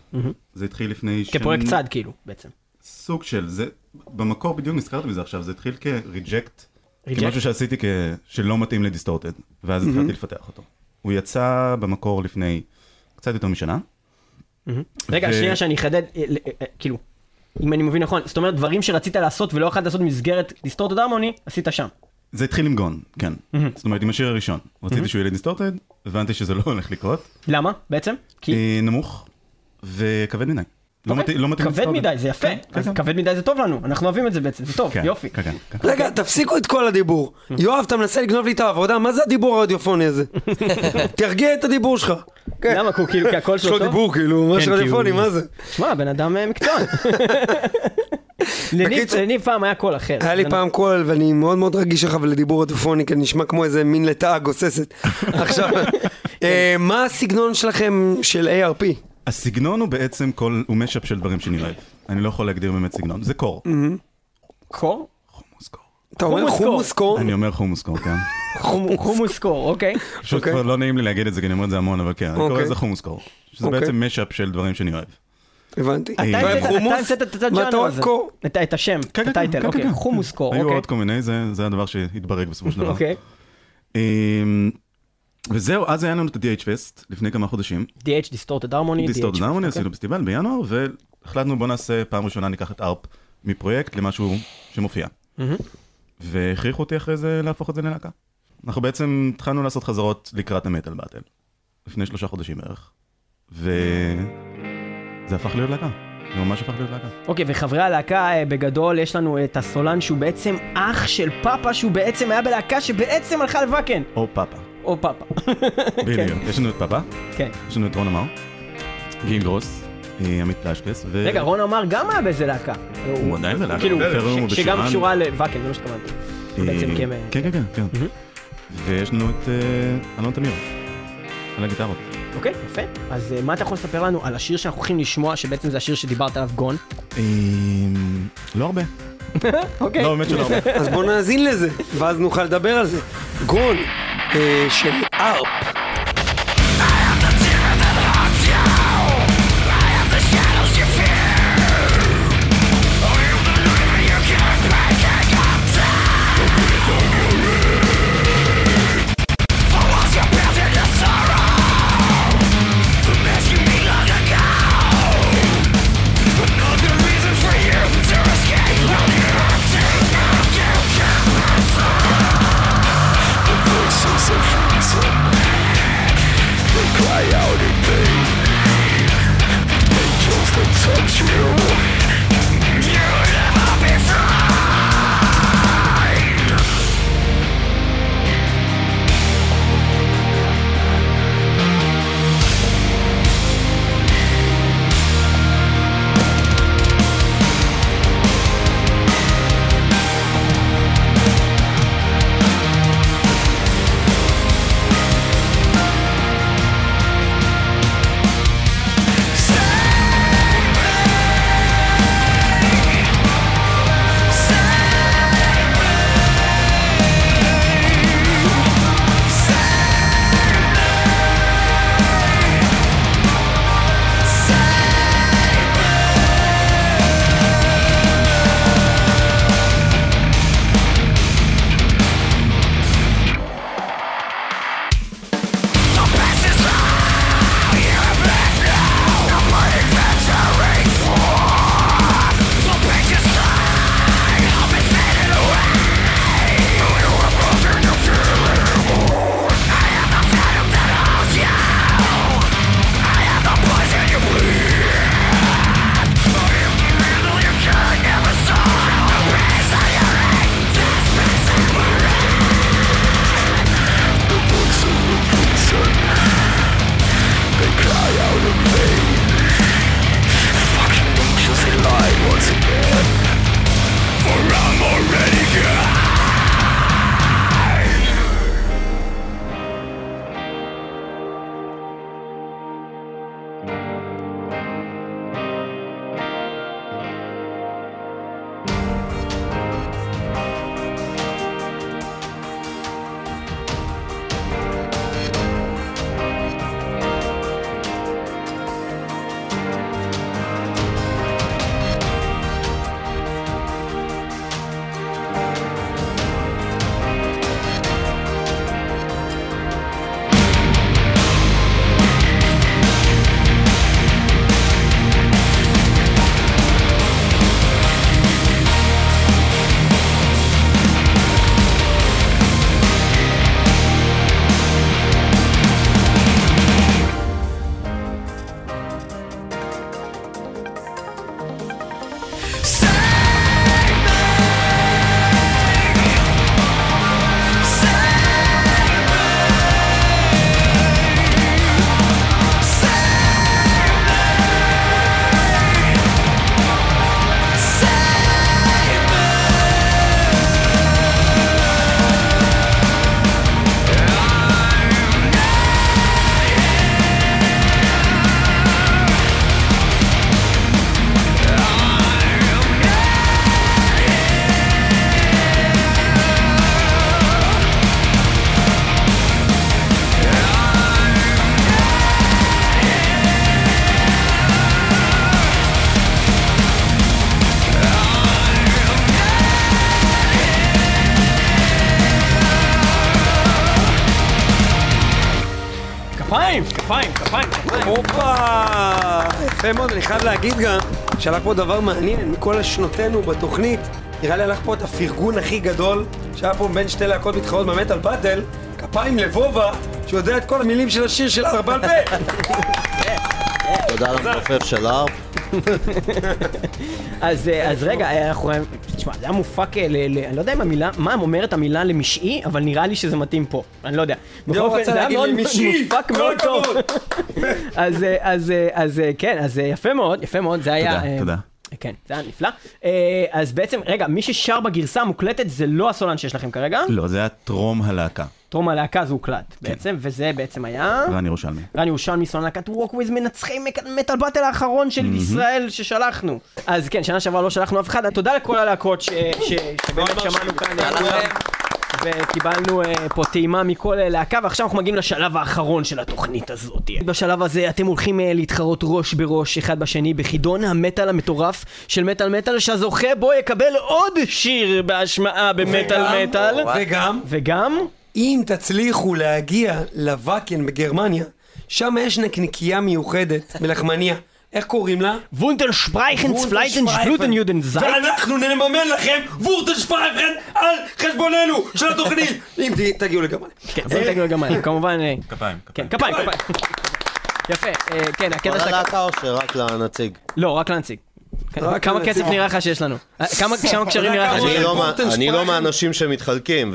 זה התחיל לפני שנים. כפרויקט צד כאילו, בעצם. סוג של, זה, במקור בדיוק נזכרתי בזה עכשיו, זה התחיל כ Reject. כמשהו שעשיתי. שלא מתאים לדיסטורטד, ואז התחלתי לפתח אותו. הוא יצא במקור לפני קצת יותר משנה. רגע, שנייה שאני אחדד, אה, אה, כאילו, אם אני מבין נכון, זאת אומרת דברים שרצית לעשות ולא יכולת לעשות במסגרת דיסטורטד הרמוני, עשית שם. זה התחיל עם גון, כן. זאת אומרת, עם השיר הראשון. רציתי שהוא יהיה דיסטורטד, הבנתי שזה לא הולך לקרות. למה בעצם? כי אה, נמוך וכבד מדי. לא אוקיי, מתאים- לא מתאים כבד. מדי, זה יפה. כן, כן, אז כן. כבד מדי זה טוב לנו, אנחנו אוהבים את זה בעצם, זה טוב, יופי. רגע, תפסיקו את כל הדיבור. יואב, אתה מנסה לגנוב לי את העבודה, מה זה הדיבור הרדיופוני הזה? תרגיע את הדיבור שלך. למה? כי הוא כאילו, כי יש לו שלו? דיבור, כאילו, ממש כן, כי רדיופוני, מה זה? שמע, בן אדם אה, מקצוען. לניב- פעם היה קול אחר. היה לי פעם קול, ואני מאוד מאוד רגיש לך לדיבור רדיופוני, כי אני נשמע כמו איזה מין לטאה גוססת. עכשיו, אה, מה הסגנון שלכם של ARP? הסגנון הוא בעצם כל, הוא משאפ של דברים שאני אוהב. אני לא יכול להגדיר באמת סגנון, זה קור. קור? חומוס קור. אתה אומר חומוס קור. חומוס קור? אני אומר חומוס קור, כן. חומ- חומוס קור, אוקיי. פשוט אוקיי. כבר לא נעים לי להגיד את זה, כי אני אומר את זה המון, אבל כן, אני קורא אוקיי. לזה חומוס קור. שזה אוקיי. בעצם משאפ של דברים שאני אוהב. הבנתי. אתה אה, המצאת- חומוס? אתה המצאת את הג'אנר הזה. את השם, את כן, כן, הטייטל, כן, אוקיי. כן. חומוס קור, היו אוקיי. עוד כל מיני, זה זה הדבר שהתברג בסופו של דבר. וזהו, אז היה לנו את ה-DH Fest לפני כמה חודשים. DH, דיסטורטד הרמוני. דיסטורט דרמוני, אוקיי. עשינו פסטיבל בינואר, והחלטנו בוא נעשה פעם ראשונה ניקח את ארפ מפרויקט למשהו שמופיע. והכריחו אותי אחרי זה להפוך את זה ללהקה. אנחנו בעצם התחלנו לעשות חזרות לקראת המטאל באטל, לפני שלושה חודשים בערך. וזה הפך להיות להקה, זה ממש הפך להיות להקה. אוקיי, וחברי הלהקה אה, בגדול, יש לנו את הסולן שהוא בעצם אח של פאפה, שהוא בעצם היה בלהקה שבעצם הלכה לוואקן. או פאפה, או פאפה. בדיוק. יש לנו את פאפה, כן. יש לנו את רון אמר, גיל גרוס, אה, עמית פלשקס, ו... רגע, רון אמר גם היה באיזה להקה. הוא עדיין בלהקה, כאילו, שגם. קשורה לוואקן, זה מה שהתכוונתי. בעצם. כן, כן, כן, כן. ויש לנו את אה, אלון תמיר, על הגיטרות. אוקיי, יפה. אז אה, מה אתה יכול לספר לנו על השיר שאנחנו הולכים לשמוע, שבעצם זה השיר שדיברת עליו, גון? לא הרבה. אוקיי. לא, באמת שלא הרבה. אז בוא נאזין לזה, ואז נוכל לדבר על זה. גרון אה, של ארפ. יפה מאוד, אני חייב להגיד גם שהלך פה דבר מעניין מכל שנותינו בתוכנית. נראה לי הלך פה את הפרגון הכי גדול שהיה פה בין שתי להקות מתחרות במטאל באטל. כפיים לבובה, שיודע את כל המילים של השיר של הר בעל פה. תודה למתופף של הארפ. אז, אה, אז רגע, אה, אנחנו... תשמע, זה היה מופק ל... ל- אני לא יודע אם המילה... מה אומרת המילה למשעי, אבל נראה לי שזה מתאים פה. אני לא יודע. בכל ליאור אופן, זה היה מאוד מופק מאוד טוב. אז, אה, אז, אה, אז אה, כן, אז אה, יפה מאוד, יפה מאוד, זה היה... תודה, אה, תודה. כן, זה היה נפלא. אה, אז בעצם, רגע, מי ששר בגרסה המוקלטת זה לא הסולן שיש לכם כרגע? לא, זה היה טרום הלהקה. טרום הלהקה זה הוקלט בעצם, וזה בעצם היה... רן ירושלמי. רן ירושלמי, סולן להקת Walkways, מנצחי Metal Battle האחרון של ישראל ששלחנו. אז כן, שנה שעברה לא שלחנו אף אחד, תודה לכל הלהקות שבאמת שמענו כאן. לכם. וקיבלנו אה, פה טעימה מכל אה, להקה, ועכשיו אנחנו מגיעים לשלב האחרון של התוכנית הזאת. בשלב הזה אתם הולכים אה, להתחרות ראש בראש אחד בשני בחידון המטאל המטורף של מטאל מטאל, שהזוכה בו יקבל עוד שיר בהשמעה במטאל וגם- מטאל. וגם, וגם, אם תצליחו להגיע לוואקן בגרמניה, שם יש נקניקייה מיוחדת בלחמניה. איך קוראים לה? וונטן שפרייכן פלייטן שלוטן יודן זייט. ואנחנו נממן לכם וורטן שפרייכן על חשבוננו של התוכנית! אם תגיעו לגרמניה. כן, תגידו גם אני, כמובן, אה, כפיים, כן, כפיים. כפיים, כפיים. יפה, אה, כן, הקטע של... הלהקה או שרק לנציג? לא, רק לנציג. רק כמה. כסף נראה לך שיש לנו? אה, כמה קשרים נראה לך שיש אני לנו? לא אני לא שפרייכן. מהאנשים שמתחלקים,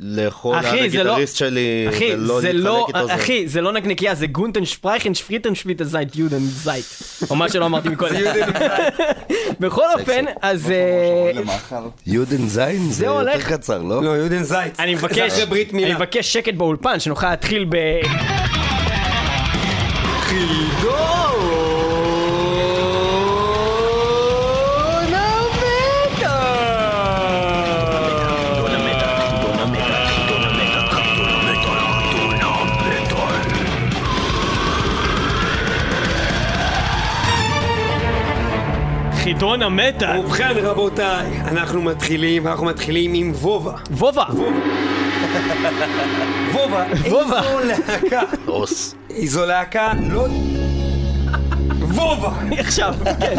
ולאכול אחי, ליד זה לא- הגיטריסט שלי, אחי, ולא זה לא, להתחלק איתו זה. אחי, זה לא נקניקייה, זה גונטן שפרייכן שפריטן שפיטה זייט יודן זייט. או מה שלא אמרתי מקודם. בכל אופן, אז אה, למאכל. יודן זין זה יותר. קצר, לא? לא, יודן זייץ. אני. מבקש שקט באולפן, שנוכל להתחיל ב... חידון המטאל. ובכן רבותיי, אנחנו מתחילים, אנחנו מתחילים עם וובה. וובה. וובה, וובה. איזו להקה. רוס. איזו להקה לא... וובה! עכשיו, כן.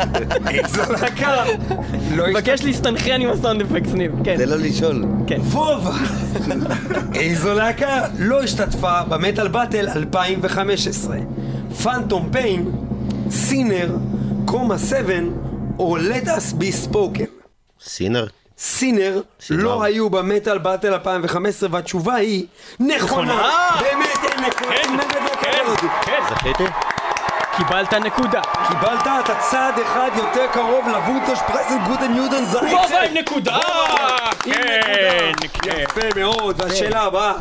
איזו להקה! לא מבקש להסתנכרן עם הסאונד אפקט ניב. כן, תן לו לשאול. כן. וובה! איזו להקה לא השתתפה במטאל באטל 2015? פאנטום פיין, סינר, קומה 7 או let us be spoken? סינר? סינר. לא היו במטאל באטל 2015 והתשובה היא נכונה! באמת אין נכונה! כן, כן. זכיתי? קיבלת נקודה. קיבלת אתה צעד אחד יותר קרוב לבוטוש פרסן גוטן יודן זייצה! וובה עם נקודה! כן, נקודה. כן. יפה מאוד, והשאלה הבאה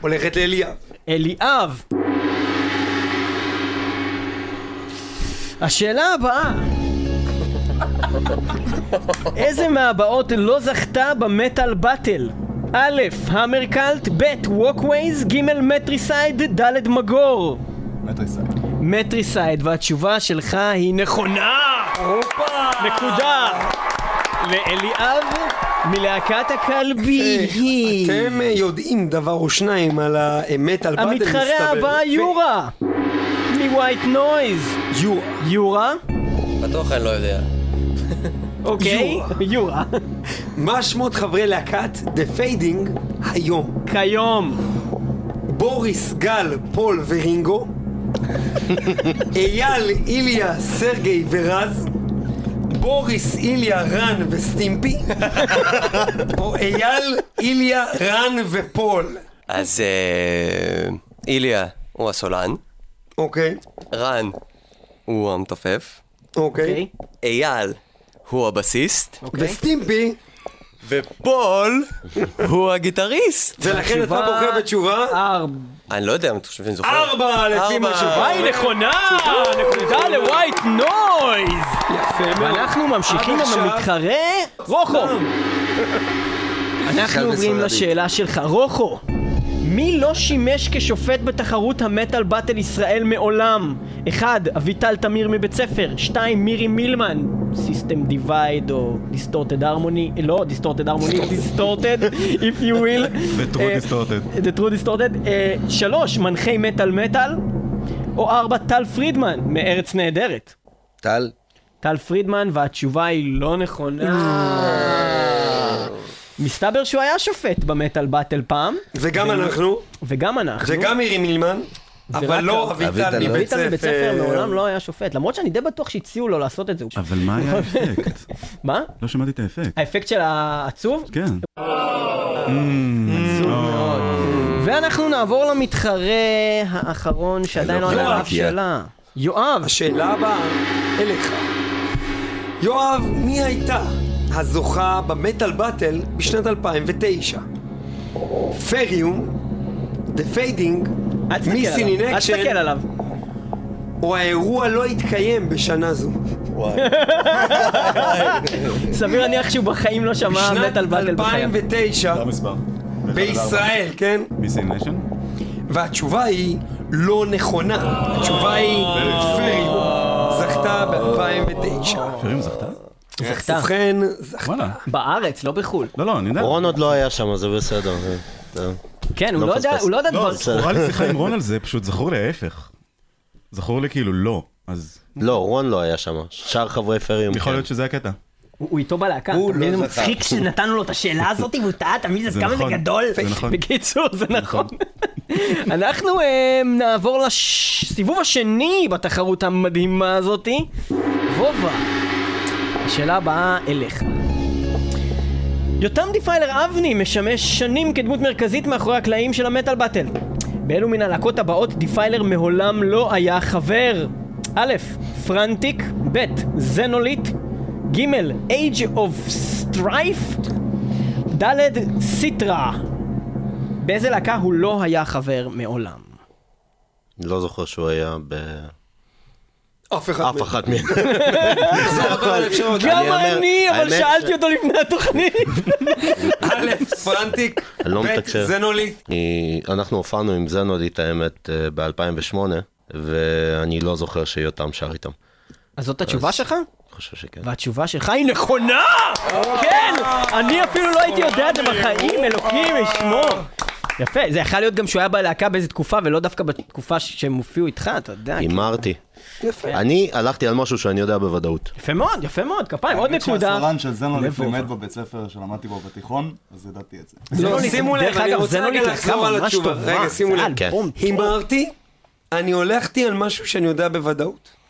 הולכת לאליאב. אליאב. השאלה הבאה איזה מהבאות לא זכתה ב Metal Battle? א', Hammercult, ב', Walkways, ג', Matricide, ד', מגור. Matricide. Matricide, והתשובה שלך היא נכונה! נקודה! לאליאב מלהקת הכלבי. אתם יודעים דבר או שניים על המטאל באטל מסתבר. המתחרה הבא יורה! מווייט נויז. יורה. יורה? בטוח אני לא יודע. אוקיי. יורה. מה שמות חברי להקת The Fading היום? כיום. בוריס, גל, פול ורינגו אייל, איליה, סרגי ורז בוריס, איליה, רן וסטימפי או אייל, איליה, רן ופול אז אה, איליה הוא הסולן, אוקיי, רן הוא המתופף, אוקיי אוקיי. אייל הוא הבסיסט, אוקיי. וסטימפי ופול הוא הגיטריסט. ולכן אתה בוחר בתשובה ארבע. אני לא יודע אם אתה חושב שאני זוכר. ארבע לפי מה ארבע. היי, נכונה! נקודה ל White Noise! יפה מאוד ואנחנו ממשיכים עם המתחרה רוחו. אנחנו עוברים. לשאלה שלך, רוחו. מי לא שימש כשופט בתחרות ה Metal Battle ישראל מעולם? 1. אביטל תמיר מבית ספר 2. מירי מילמן System Divide או Distorted Harmony לא Distorted Harmony Distorted if you will The True אה, Distorted. The True Distorted 3. מנחי מטאל מטאל או 4. טל פרידמן מארץ נהדרת טל? טל פרידמן והתשובה היא לא נכונה מסתבר שהוא היה שופט במטאל באטל פעם וגם אנחנו וגם אנחנו וגם מירי מילמן אבל ורק לא אביטל לא. מבית אביטל מבית ספר ספר מעולם לא היה שופט למרות שאני די בטוח שהציעו לו לעשות את זה אבל מה היה האפקט? מה? לא שמעתי את האפקט. האפקט של העצוב? כן. עצוב מאוד. ואנחנו נעבור למתחרה האחרון שעדיין לא ענה על אף. שאלה. יואב, השאלה הבאה אליך. יואב, מי הייתה הזוכה במטאל באטל בשנת 2009? פריום, The Fading, אל תסתכל Missing עליו, in אל תסתכל עליו. או האירוע לא התקיים בשנה זו. סביר להניח שהוא בחיים לא שמע בשנת מטאל באטל בחייו. 2009, לא מספר. בישראל, כן? מיסי ניישן? והתשובה היא לא נכונה. התשובה היא פריו. זכתה ב-2009. פרים זכתה? זכתה. ובכן, זכתה. בארץ, לא בחו"ל. לא, לא, אני יודע. רון עוד לא היה שם, זה בסדר. כן, הוא לא לא יודע. הוא לא יודע לא, דבר. זכורה לי שיחה עם רון על זה, פשוט זכור לי ההפך. זכור לי כאילו לא, אז לא, רון לא היה שם. שאר חברי פריום. יכול כן. להיות שזה הקטע. הוא איתו בלהקה. הוא? לא זכר. מצחיק שנתנו לו את השאלה הזאת והוא טעה? אז זה כמה זה נכון. גדול. זה נכון. בקיצור, זה נכון. אנחנו אה, נעבור לסיבוב השני בתחרות המדהימה הזאתי. וובה, השאלה הבאה אליך. יותם Defiler אבני משמש שנים כדמות מרכזית מאחורי הקלעים של ה Metal Battle. באילו מן הלהקות הבאות Defiler מעולם לא היה חבר? א', פרנטיק, ב', זנוליט, ג', Age of Strife, ד', סיטרה. באיזה להקה הוא לא היה חבר מעולם? לא זוכר שהוא היה ב... אף אחד אף אחת על האפשרות. גם אני, אבל שאלתי אותו לפני התוכנית. א', פרנטיק, לא ב'. אני- אנחנו הופענו עם זנודית האמת ב-2008, ואני לא זוכר שיותם שר איתם. אז זאת התשובה שלך? אני חושב שכן. והתשובה שלך היא נכונה! כן! אני אפילו לא הייתי יודע את זה בחיים, אלוקים ישמור. יפה, זה יכול להיות גם שהוא היה בלהקה באיזה תקופה, ולא דווקא בתקופה שהם הופיעו איתך, אתה יודע. הימרתי. יפה. אני הלכתי על משהו שאני יודע בוודאות. יפה מאוד, יפה מאוד, כפיים, עוד האמת נקודה. שהסולן של זנוליט לבובה. לימד בבית ספר שלמדתי בו בתיכון, אז ידעתי את זה. לא, שימו לב, אני רוצה רגע לחזור על ממש התשובה. רגע, שימו זה לב. הימרתי, אני הולכתי על משהו שאני יודע בוודאות.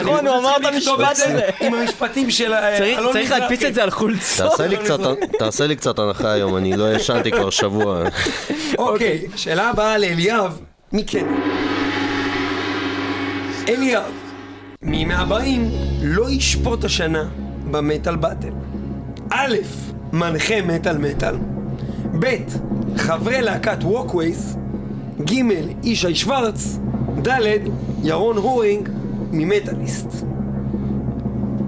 נכון, הוא אמר את המשפט הזה. עם המשפטים של אה, צריך- אלון צריך מזרחי. להדפיס את זה על חולצות. תעשה לי קצת- הנחה היום, אני לא ישנתי כבר שבוע. אוקיי, השאלה הבאה לאליאב, מי כן? אליאב, מי מהבאים לא ישפוט השנה ב Metal Battle? א', מנחה מטאל מטאל, ב', חברי להקת Walkways, ג', ישי שוורץ, ד', ירון הורינג מ Metalist.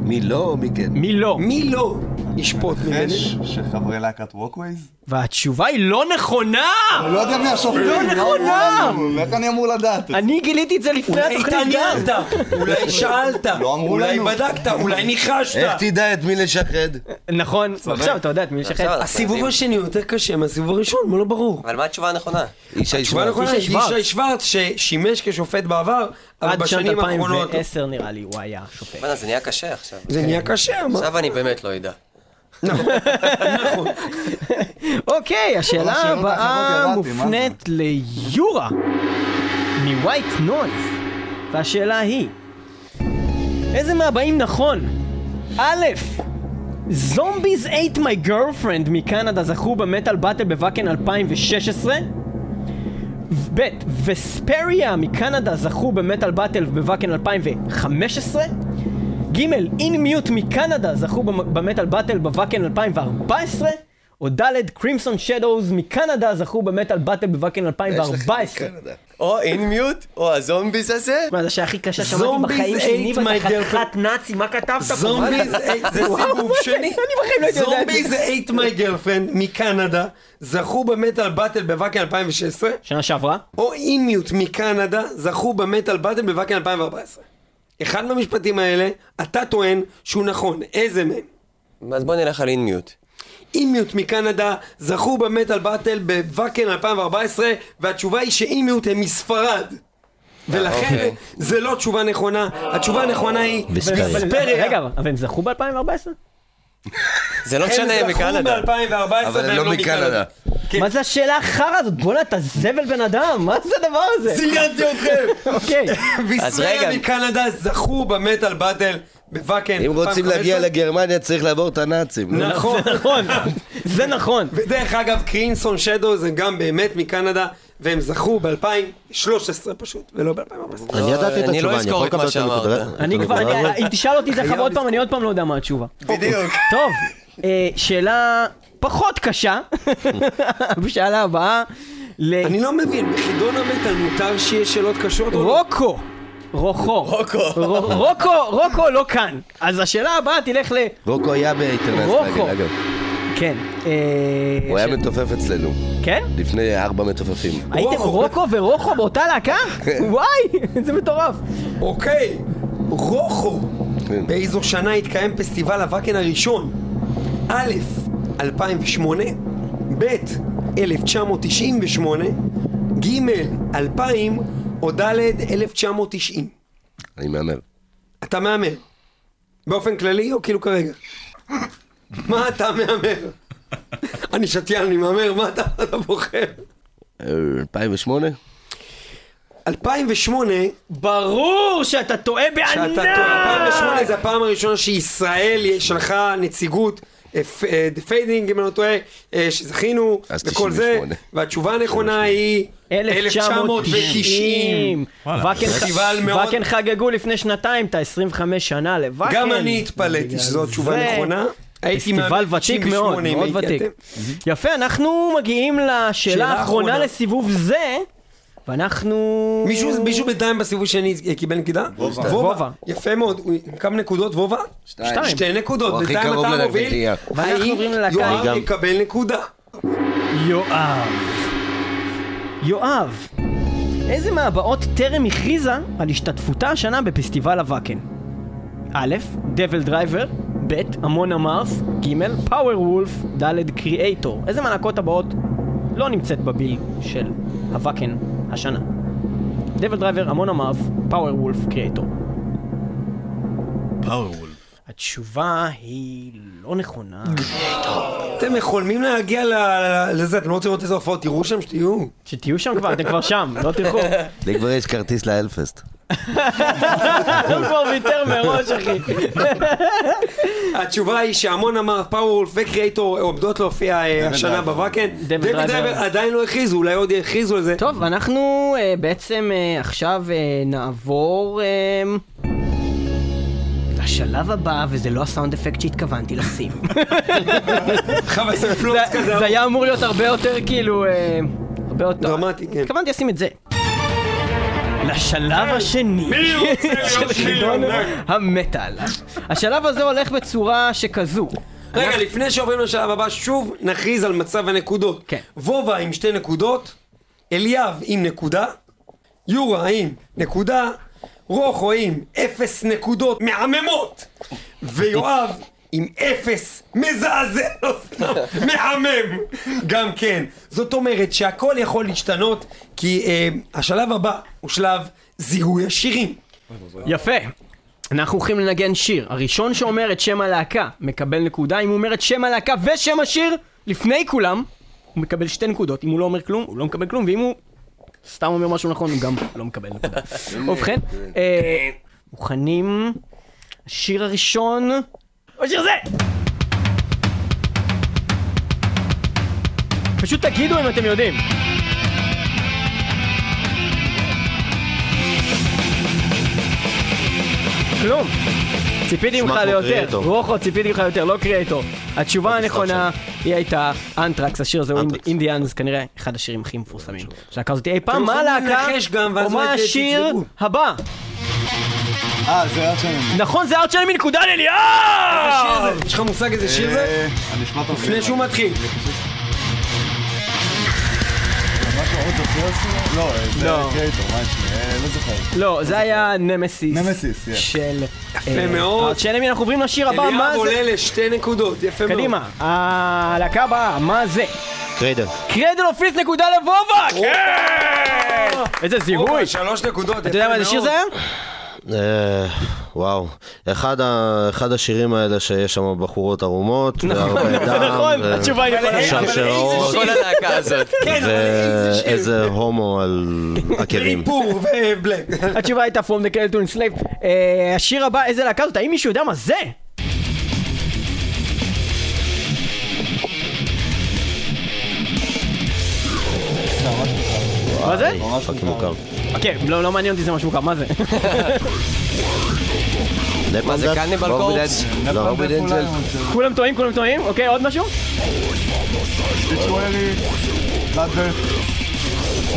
מי לא או מי כן? מי לא? מי לא ישפוט ממני? יש שחברי להקת Walkways? והתשובה היא לא נכונה! אני לא יודע מי השופטים. לא נכונה! איך אני אמור לדעת? אני גיליתי את זה לפני אולי התוכנית גם. התעניינת, אולי שאלת, לא אולי. בדקת, אולי ניחשת. איך תדע את מי לשחד? נכון, עכשיו אתה יודע את מי לשחד. הסיבוב. השני יותר קשה מהסיבוב הראשון, מה לא ברור? אבל מה התשובה הנכונה? ישי התשובה שוורץ. ישי שוורץ. ששימש כשופט בעבר, אבל עד שנת בשנים האחרונות 2010 נראה לי הוא היה שופט. זה נהיה קשה עכשיו. זה נהיה קשה? עכשיו אני באמת לא אדע. אוקיי, השאלה הבאה מופנית ליורה מווייט נויז, והשאלה היא, איזה מהבאים נכון? א', זומביז ate my girlfriend מקנדה זכו במטאל באטל בוואקן 2016 ב', וספריה מקנדה זכו במטאל באטל בוואקן 2015 ג', אין מיוט מקנדה זכו במ- במטאל באטל בוואקן 2014 או ד', קרימסון שדוז מקנדה זכו במטאל באטל בוואקן 2014 או אין מיוט, או הזומביס הזה. מה זה השאלה הכי קשה שמעתי Zombies בחיים שלי, ate ניב, my אתה חתיכת נאצי, מה כתבת פה? זומביז, זה סיבוב שני. אני בחיים לא הייתי יודע את זה. זומביז ate my girlfriend מקנדה, זכו במטאל באטל בוואקן 2016, שנה שעברה? או אימיוט מקנדה, זכו במטאל באטל בוואקן 2014. אחד מהמשפטים האלה, אתה טוען שהוא נכון, איזה מהם? אז בוא נלך על אין מיוט. אימיוט מקנדה זכו במטאל באטל בוואקן 2014 והתשובה היא שאימיוט הם מספרד ולכן אוקיי. זה לא תשובה נכונה, התשובה הנכונה היא. ויספריה. רגע, אבל הם זכו ב-2014? זה לא משנה, הם הם זכו מקנדה. ב-2014 אבל הם והם לא לא מקנדה. מקנדה. כן. מה זה השאלה החרא הזאת? בואנה, אתה זבל בן אדם, מה זה הדבר הזה? ציינתי אתכם! אוקיי. רגע. מקנדה זכו במטאל באטל בוואקן אם רוצים 2015. להגיע לגרמניה צריך לעבור את הנאצים. לא? נכון. נכון, זה נכון. ודרך אגב, קרינסון שדו זה גם באמת מקנדה, והם זכו ב-2013 פשוט, ולא ב-2014. אני ידעתי את אני לא התשובה, אני אזכור יכול את מה לקבל את? שאמרת. את אני כבר, אם תשאל אותי את זה עוד פעם, אני עוד פעם לא יודע מה התשובה. בדיוק. טוב, אה, שאלה פחות קשה, בשאלה הבאה, אני לא מבין, בחידון המטאל מותר שיהיה שאלות קשות לא? רוקו. רוחו. רוקו. רוקו, רוקו לא כאן. אז השאלה הבאה תלך ל... רוקו היה רוקו. באינטרנט, אגב. כן. אה, הוא היה מתופף אצלנו, כן? לפני ארבע מתופפים. הייתם רוקו ורוחו באותה להקה? וואי, זה מטורף. אוקיי, רוחו. כן. באיזו שנה התקיים פסטיבל הוואקן הראשון? א', 2008, ב', 1998, ג', 2000, או ד', 1990. אני מהמר. אתה מהמר. באופן כללי או כאילו כרגע? מה אתה מהמר? אני שתיין, אני מהמר, מה אתה, בוחר? אה, 2008? 2008, ברור שאתה טועה שאתה בענק! טועה, 2008 זה הפעם הראשונה שישראל שלחה נציגות, The Fading אם אני לא טועה, אה, שזכינו, וכל זה, 98. והתשובה הנכונה היא 1990. וואלה, ואקן ח- פסטיבל מאוד- ואקן חגגו לפני שנתיים את ה-25 שנה לוואקן. גם אני התפלאתי שזו התשובה נכונה. הייתי פסטיבל ותיק 98 מאוד, מאוד ותיק. אתם. יפה, אנחנו מגיעים לשאלה שאלה האחרונה אחרונה. לסיבוב זה, ואנחנו... מישהו מישהו בינתיים בסיבוב שני קיבל נקידה? וובה. יפה מאוד. כמה נקודות וובה? שתיים. שתי נקודות. בינתיים אתה מוביל. ואנחנו עוברים ללהקה. יואב יקבל נקודה? יואב. יואב. איזה מהבאות טרם הכריזה על השתתפותה השנה בפסטיבל הוואקן? א', DevilDriver, ב', Amon Amarth, ג', Powerwolf, ד', Kreator. איזה מהלהקות הבאות לא נמצאת ב bill של הוואקן השנה? DevilDriver, Amon Amarth, Powerwolf, Kreator. Powerwolf. התשובה היא לא נכונה. אתם חולמים להגיע ל- ל- לזה, אתם לא רוצים לראות איזה הופעות, תראו שם שתהיו. שתהיו שם כבר, אתם כבר שם, לא תלכו. לי כבר יש כרטיס ל Hellfest. הוא כבר ויתר מראש, אחי. התשובה היא ש Amon Amarth Powerwolf ו Kreator עומדות להופיע אה, השנה. בוואקן. DevilDriver. עדיין לא הכריזו, אולי עוד יכריזו על זה. טוב, אנחנו אה, בעצם אה, עכשיו נעבור לשלב הבא, וזה לא הסאונד אפקט שהתכוונתי לשים. זה היה אמור להיות הרבה יותר כאילו... הרבה יותר... דרמטי, כן. התכוונתי לשים את זה. לשלב השני של חידון המטאל. השלב הזה הולך בצורה שכזו. רגע, לפני שעוברים לשלב הבא, שוב נכריז על מצב הנקודות. כן. וובה עם שתי נקודות, אליאב עם נקודה, יורה עם נקודה, רוחו עם אפס נקודות מהממות, ויואב עם אפס מזעזע, לא סתם, מהמם, גם כן. זאת אומרת שהכל יכול להשתנות, כי אה, השלב הבא הוא שלב זיהוי השירים. יפה. אנחנו הולכים לנגן שיר. הראשון שאומר את שם הלהקה מקבל נקודה. אם הוא אומר את שם הלהקה ושם השיר לפני כולם, הוא מקבל שתי נקודות. אם הוא לא אומר כלום, הוא לא מקבל כלום, ואם הוא סתם אומר משהו נכון, הוא גם לא מקבל נקודה. ובכן, אה, מוכנים? השיר הראשון... או שיר זה! פשוט תגידו אם אתם יודעים. כלום. ציפיתי ממך ליותר. רוחו, ציפיתי ממך ליותר, לא קריאייטור. התשובה הנכונה היא הייתה אנטרקס, השיר הזה הוא. אינדיאנס, כנראה אחד השירים הכי מפורסמים של הלהקה הזאת אי פעם. מה הלהקה? או מה השיר. הבא? אה, זה ארצ'נים. נכון, זה ארצ'ל מנקודה שיר לאליאב! זה? יש לך מושג איזה שיר זה? אה, אני אשמע טוב. לפני שהוא מתחיל. לא, אה, זה לא. קרייטור, מה יש לי? אה, לא זוכר. לא, זה היה Nemesis. Nemesis, yes. של... יפה מאוד. ארצ'ל אנחנו עוברים לשיר הבא, מה אליאב זה? עולה לשתי נקודות, יפה מאוד. קדימה, הלהקה הבאה, מה זה? Cradle. Cradle of Filth נקודה לבובה! כן! איזה זיהוי! שלוש נקודות, אתה יודע מה איזה שיר זה היה? אה, וואו, אחד, ה, אחד השירים האלה שיש שם בחורות ערומות, והרבה דם, נכון, ו- התשובה היא נכונה. שרשראות, כל הלהקה הזאת. כן. ואיזה הומו על עקבים. איפור ובלק. התשובה הייתה From the Cradle to Enslaved. אה, השיר הבא, איזה להקה זאת? האם מישהו יודע מה זה? מה זה? ממש fucking מוכר. כן, לא לא מעניין אותי זה משהו מוכר, מה זה? מה זה Cannibal Corpse? לא, Angel. כולם טועים, כולם טועים? אוקיי, עוד משהו?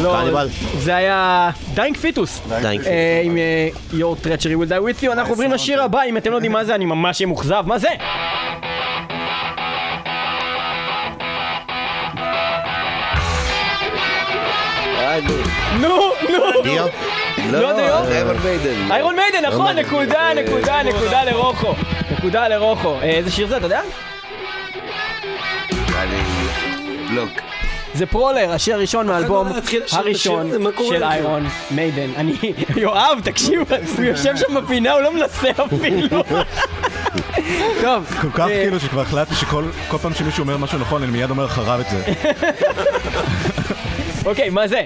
לא. זה היה Dying Fetus. אה, עם אה, Your Treachery will die with you. אנחנו עוברים לשיר הבא, אם אתם לא יודעים מה זה, אני ממש אהיה מאוכזב. מה זה? אה, נו. נו, נו. Dio? לא Dio? Iron Maiden. Iron Maiden, נכון, נקודה, נקודה, נקודה לרוחו. נקודה לרוחו. אה, איזה שיר זה, אתה יודע? בלוק. זה פרולר, השיר הראשון מהאלבום לא הראשון של? איירון מיידן. אני... יואב, תקשיב, הוא יושב שם בפינה, הוא לא מנסה אפילו. טוב. כל כך אה, כאילו שכבר החלטתי שכל כל פעם שמישהו אומר משהו נכון, אני מיד אומר אחריו את זה. אוקיי, מה זה?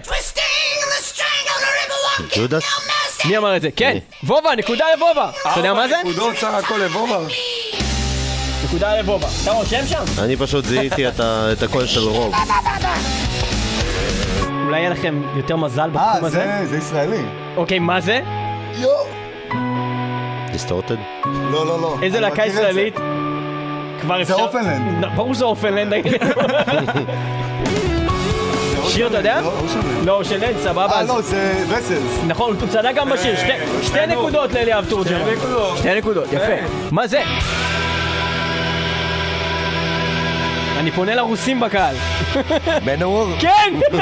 ג'ודס? מי אמר את זה? כן, וובה, נקודה לוובה. אתה יודע מה זה? נקודות סך הכל לבובה. נקודה לוובה. אתה רושם שם? אני פשוט זיהיתי את הקול של רוב. אולי יהיה לכם יותר מזל אה, בתחום הזה? זה זה ישראלי. אוקיי, מה זה? דיסטורטד? לא, לא, לא. איזה להקה זה. ישראלית? כבר אפשר... אופנלנד. לא, ברור שזה אופנלנד. שיר, אתה יודע? לא. לא, אושנלנד, סבבה. אה, לא, זה וסלס. נכון, הוא צדק גם בשיר. שתי- שתי נקודות לאליאב תורג'מן. שתי נקודות. שתי נקודות, יפה. מה זה? אני פונה לרוסים בקהל. מנוור? כן!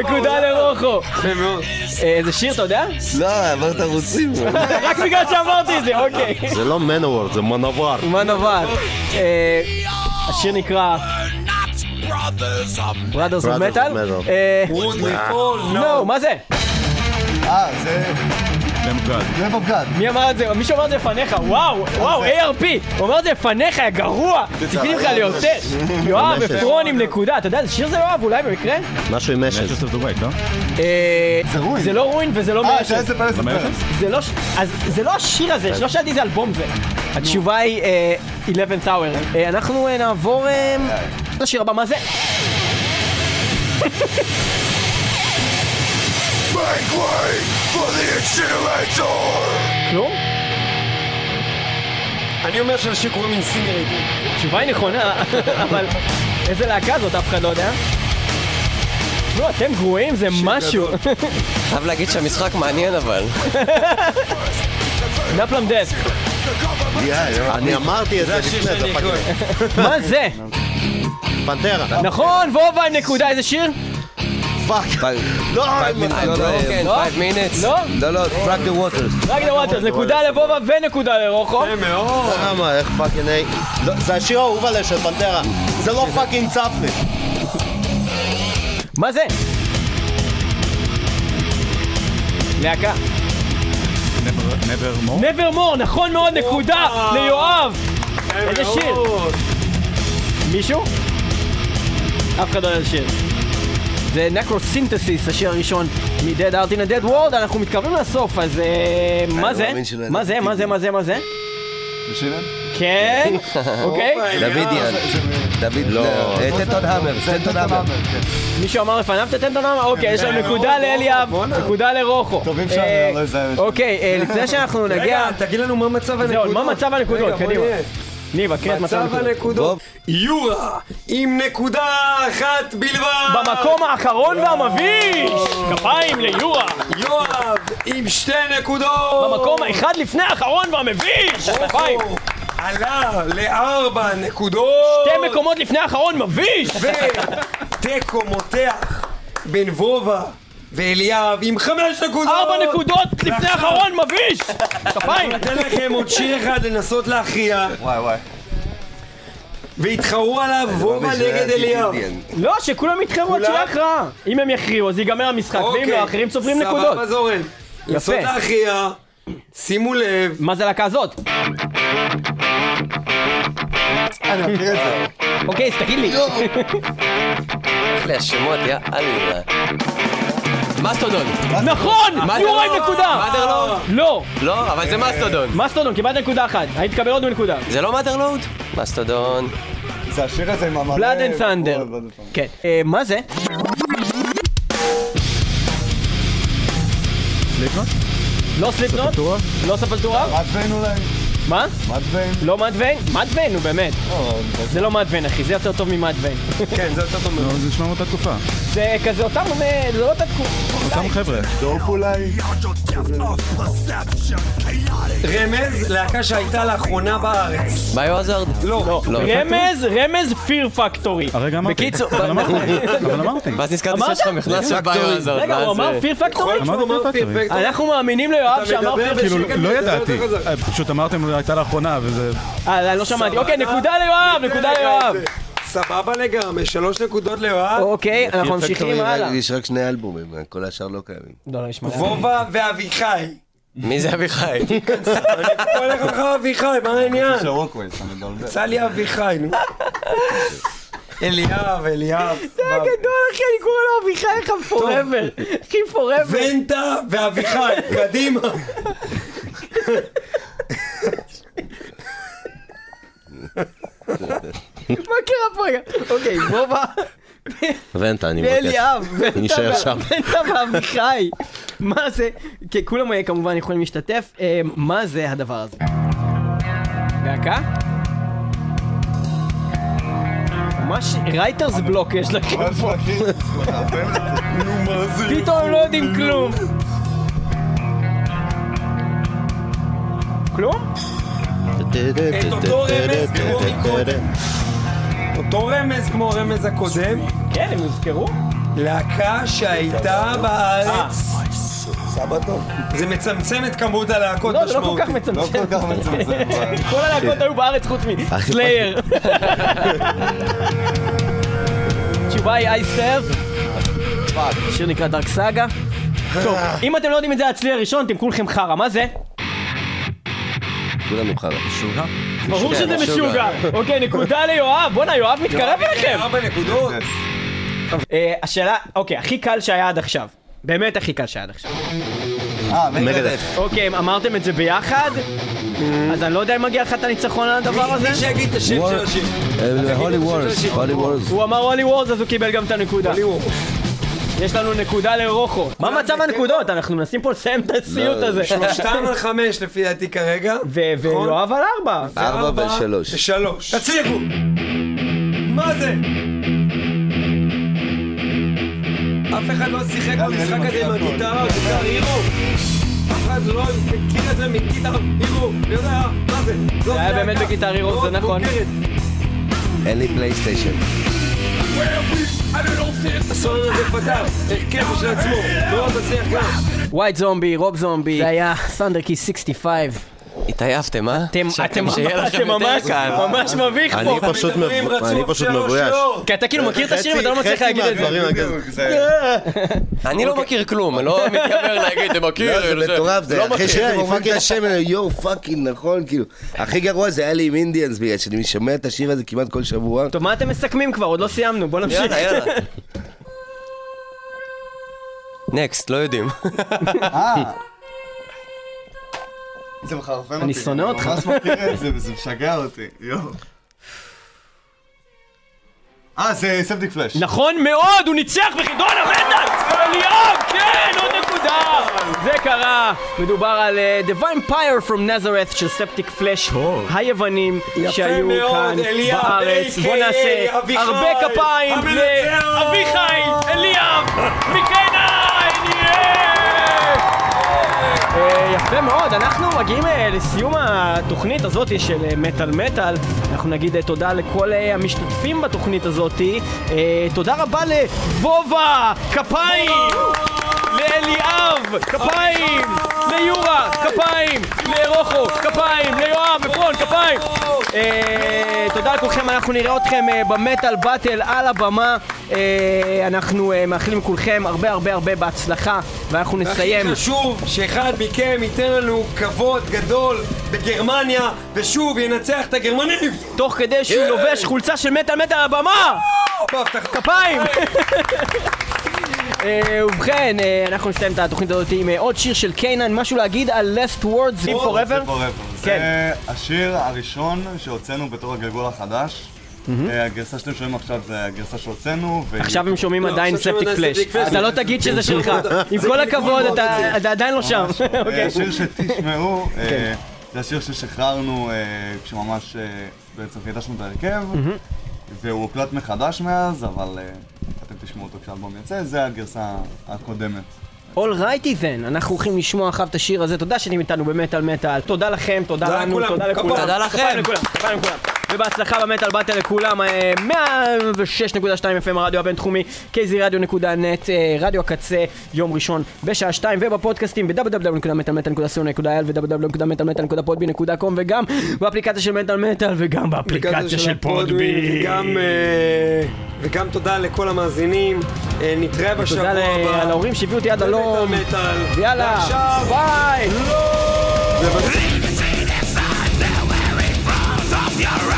נקודה לרוחו. אה, איזה שיר, אתה יודע? לא, אמרת רוסים. רק בגלל שאמרתי את זה, אוקיי. זה לא מנוור, זה מנוור. נובעת? אה, השיר נקרא Brothers of Brothers of Metal? Metal. אה, we fall? לא, מה זה? אה, זה... למגד. לב הבגד. מי אמר את זה? מישהו אמר את זה לפניך, וואו, וואו, ARP, הוא אמר את זה לפניך, יא גרוע, ציפיתי ממך ליותר. יואב, עפרון עם נקודה, אתה יודע, זה שיר זה יואב, אולי במקרה? משהו עם of Weight, לא? אה, זה רוין. זה לא רוין וזה לא אה. שאיזה פלס לא. זה לא, ש- אז זה לא השיר הזה, שלא שאלתי איזה אלבום זה. התשובה היא אה, 11th hour. אה, אנחנו אה, נעבור לשיר הבא, מה זה? Make way for the incinerator! כלום? אני אומר שלשיר קוראים אינסינגרייטור. התשובה היא נכונה, אבל איזה להקה זאת אף אחד לא יודע. לא, אתם גרועים זה משהו. חייב להגיד שהמשחק מעניין אבל. נפלם דסק. אני אמרתי את זה לפני זה. מה זה? Pantera. נכון, וובה עם נקודה, איזה שיר? Fuck. לא, לא? 5 minutes. לא? לא, לא, Drag the Waters. Drag the Waters, נקודה לוובה ונקודה לרוחו. יפה מאוד. למה, איך fucking איי? לא, זה השיר האהוב עליה של Pantera. זה לא fucking צף לי. מה זה? להקה. never more? Nevermore, נכון מאוד, נקודה ליואב. איזה שיר? מישהו? אף אחד לא יודע איזה שיר. זה Narcosynthesis, השיר הראשון מ- Dead Heart in a Dead World, אנחנו מתקרבים לסוף, אז אה, מה זה? מאמין שלא מה זה? מה זה? מה זה? מה זה? Machine Head? כן? אוקיי. Davidian. דוד, לא. אה, Ten Ton Hammer, Ten Ton Hammer. מישהו אמר לפניו את הטנטונם? אוקיי, יש לנו נקודה לאליאב, נקודה לרוחו. טוב, אי אפשר, אה, אני לא אזהה זה. אוקיי, אה, לפני שאנחנו נגיע... רגע, תגיד לנו מה מצב הנקודות. מה מצב הנקודות? קדימה. ניב, הקריא את מצב. הנקודות. יורה עם נקודה אחת בלבד. במקום האחרון והמביש! כפיים ליורה! יואב עם שתי נקודות. במקום האחד לפני האחרון והמביש! כפיים! עלה לארבע נקודות. שתי מקומות לפני האחרון מביש! ותיקו מותח בין וובה ואליאב עם חמש נקודות. ארבע נקודות לפני האחרון מביש! כפיים! אתן לכם עוד שיר אחד לנסות להכריע, וואי וואי. והתחרו עליו וובה נגד אליאב. לא, שכולם יתחרו עד? שיהיה הכרעה. אם הם יכריעו אז ייגמר המשחק, ואם לא, האחרים צוברים נקודות. סבבה זורן. לנסות להכריע, שימו לב. מה זה להקה הזאת? אני מכיר את זה. אוקיי, אז תגיד לי. אחלה השמות, יא אללה. מסטודון. נכון! לא? נקודה! לא! לא, אבל זה Mastodon. Mastodon, קיבלת נקודה אחת. היית תקבל עוד נקודה. זה לא Motherload? Mastodon. זה השיר הזה עם המלא... Blood and Thunder. Blood and Thunder. כן. אה, מה זה? Slipknot? לא Slipknot? Sepultura? לא Sepultura? מעצבן אולי. מה? Mudvayne? לא Mudvayne? Mudvayne, נו באמת. לא, זה לא Mudvayne, אחי, זה יותר טוב מ Mudvayne. כן, זה יותר טוב. לא, זה נשמע מאותה תקופה. זה כזה אותם, אה, זה לא אותה תקופה. אותם חבר'ה. Dope אולי? רמז, להקה שהייתה לאחרונה בארץ. Biohazard? לא. לא. רמז, רמז Fear Factory. הרגע אמרתי. בקיצור, אבל אמרתי. אבל אמרתי. ואז נזכרתי? שיש לך מכנס של Biohazard. רגע, הוא אמר אה, Fear Factory? Fear Factory. Factory. אנחנו מאמינים ליואב שאמר Fear בשקט. כאילו, לא ידעתי. אה, פשוט אמרתם הייתה לאחרונה, וזה... אה, לא שמעתי. אוקיי, נקודה ליואב, נקודה ליואב. סבבה לגמרי, שלוש נקודות ליואב. אוקיי, אנחנו ממשיכים הלאה. יש רק שני אלבומים, כל השאר לא קיימים. לא, לא, יש מלא. וובה ואביחי. מי זה אביחי? אני הולך לך אביחי, מה העניין? מבלבל. יצא לי אביחי, נו. אליאב, אליאב. זה גדול, אחי, אני קורא לו אביחי לך forever. אחי, forever. ונטה ואביחי, קדימה. מה קרה פה רגע? אוקיי, וובה ונטה, אני מבקש. ואליאב. ונטה נשאר שם. ונטה ואביחי. מה זה? כולם אה, כמובן יכולים להשתתף. אה, מה זה הדבר הזה? להקה? ממש רייטרס בלוק יש לכם? פתאום הם לא יודעים כלום. כלום? את אותו רמז כמו מקודם. אותו רמז כמו הרמז הקודם. כן, הם הוזכרו. להקה שהייתה בארץ. זה מצמצם את כמות הלהקות לא, זה לא כל משמעותית. כך מצמצם. לא כל כך מצמצם. כל הלהקות היו בארץ חוץ מסלייר. התשובה היא אייסטר. השיר נקרא דארק סאגה. טוב, אם אתם לא יודעים את זה הצליל הראשון, אתם כולכם חרא, מה זה? כולנו חרא. ברור שזה משוגע. אוקיי, נקודה ליואב. בואנה, יואב מתקרב אליכם. ארבע נקודות. אה, השאלה, אוקיי, הכי קל שהיה עד עכשיו. באמת הכי קל שהיה עד עכשיו. אה, מגדף. אוקיי, אמרתם את זה ביחד? אז אני לא יודע אם מגיע לך את הניצחון על הדבר הזה. מי שיגיד את השם של השיר. הולי וורס, הולי וורס. הוא אמר הולי וורז אז הוא קיבל גם את הנקודה. יש לנו נקודה לרוחו. מה מצב הנקודות? אנחנו מנסים פה לסיים את הסיוט הזה. שלושתם על חמש לפי דעתי כרגע. ו- ויואב על ארבע. ארבע ושלוש. ושלוש. תצליחו! מה זה? אף אחד לא שיחק במשחק הזה עם הגיטרה, Guitar Hero. אף אחד לא מכיר את זה מ Guitar Hero. אני יודע, מה זה? זה היה באמת ב Guitar Hero, זה נכון. אין לי PlayStation. הסולן הזה פתר, הרכב בשביל עצמו, מאוד מצליח גם. White Zombie, Rob Zombie. זה היה Thunder Kiss 65. התעייפתם, אה? אתם, ממש. ממש מביך אני פה. פשוט מדברים מבו- רצוף אני פשוט מבויש. כי אתה כאילו מכיר את השירים ואתה לא מצליח להגיד את זה. אני אני לא מכיר כלום, אני לא מתיימר להגיד, אתה מכיר? לא, זה מטורף, זה לא אחרי מכיר. שאתם אומרים את השם, אני יואו fucking נכון, כאילו. הכי גרוע זה היה לי עם אינדיאנס, בגלל שאני שומע את השיר הזה כמעט כל שבוע. טוב, מה אתם מסכמים כבר? עוד לא סיימנו, בוא נמשיך. יאללה, יאללה. Next, לא יודעים. זה מחרפן אותי. אני שונא אותך. אני ממש מכיר את זה, וזה משגע אותי. יואו. אה, זה ספטיק פלאש. נכון מאוד, הוא ניצח בחידון המטאל! אליאב, כן, עוד נקודה! זה קרה, מדובר על אה, The Vampire from Nazareth של ספטיק פלאש, היוונים שהיו כאן אליאב, בארץ. בוא נעשה הרבה כפיים! לאביחי, אליאב, מקנאי, אה, יפה מאוד, אנחנו מגיעים אה, לסיום התוכנית הזאת של אה, מטאל מטאל. אנחנו נגיד אה, תודה לכל אה, המשתתפים בתוכנית הזאת. אה, תודה רבה לבובה, כפיים! לאליאב, כפיים! ליורה, כפיים! לרוחו, כפיים! ליואב, עפרון, כפיים! אה, תודה לכולכם, אנחנו נראה אתכם אה, במטאל באטל על הבמה. אה, אנחנו אה, מאחלים לכולכם הרבה הרבה הרבה בהצלחה, ואנחנו נסיים. הכי חשוב שאחד מכם ייתן לנו כבוד גדול בגרמניה, ושוב ינצח את הגרמנים! תוך כדי שהוא לובש חולצה של מטאל מטאל על הבמה! כפיים! אה, ובכן, אנחנו נסיים את התוכנית הזאת עם עוד שיר של קיינן, משהו להגיד על last words live forever? Forever. כן. זה השיר הראשון שהוצאנו בתור הגלגול החדש. אה, הגרסה שאתם שומעים עכשיו זה הגרסה שהוצאנו. עכשיו הם שומעים עדיין ספטיק עדיין פלאש. ספטיק פלאש. אתה לא תגיד שזה שלך. עם כל הכבוד, אתה עדיין לא שם. אה, אוקיי. שתשמעו, אה, זה השיר ששחררנו כשממש בעצם חידשנו את ההרכב, והוא הוקלט מחדש מאז, אבל אתם תשמעו אותו כשהאלבום יצא, זה הגרסה הקודמת. אולרייטי then, אנחנו הולכים לשמוע אחריו את השיר הזה, תודה שאתם איתנו במטאל מטאל, תודה לכם, תודה תודה לנו, לכולם, תודה לכולם. תודה לכם. כפיים לכולם. ובהצלחה במטאל באטל לכולם, אה, 106.2 FM הרדיו הבינתחומי, kzradio.net, אה, רדיו הקצה, יום ראשון בשעה 2, ובפודקאסטים ב-www.מטאלמטאל.co.il ו-www.מטאלמטאל.podbean.com וגם באפליקציה של מטאל מטאל וגם באפליקציה של פודבי. וגם, אה, וגם תודה לכל המאזינים. אה, נתראה בשבוע תודה הבא. ל- להורים שהביאו אותי עד הלום. ויאללה, ועכשיו, ביי! your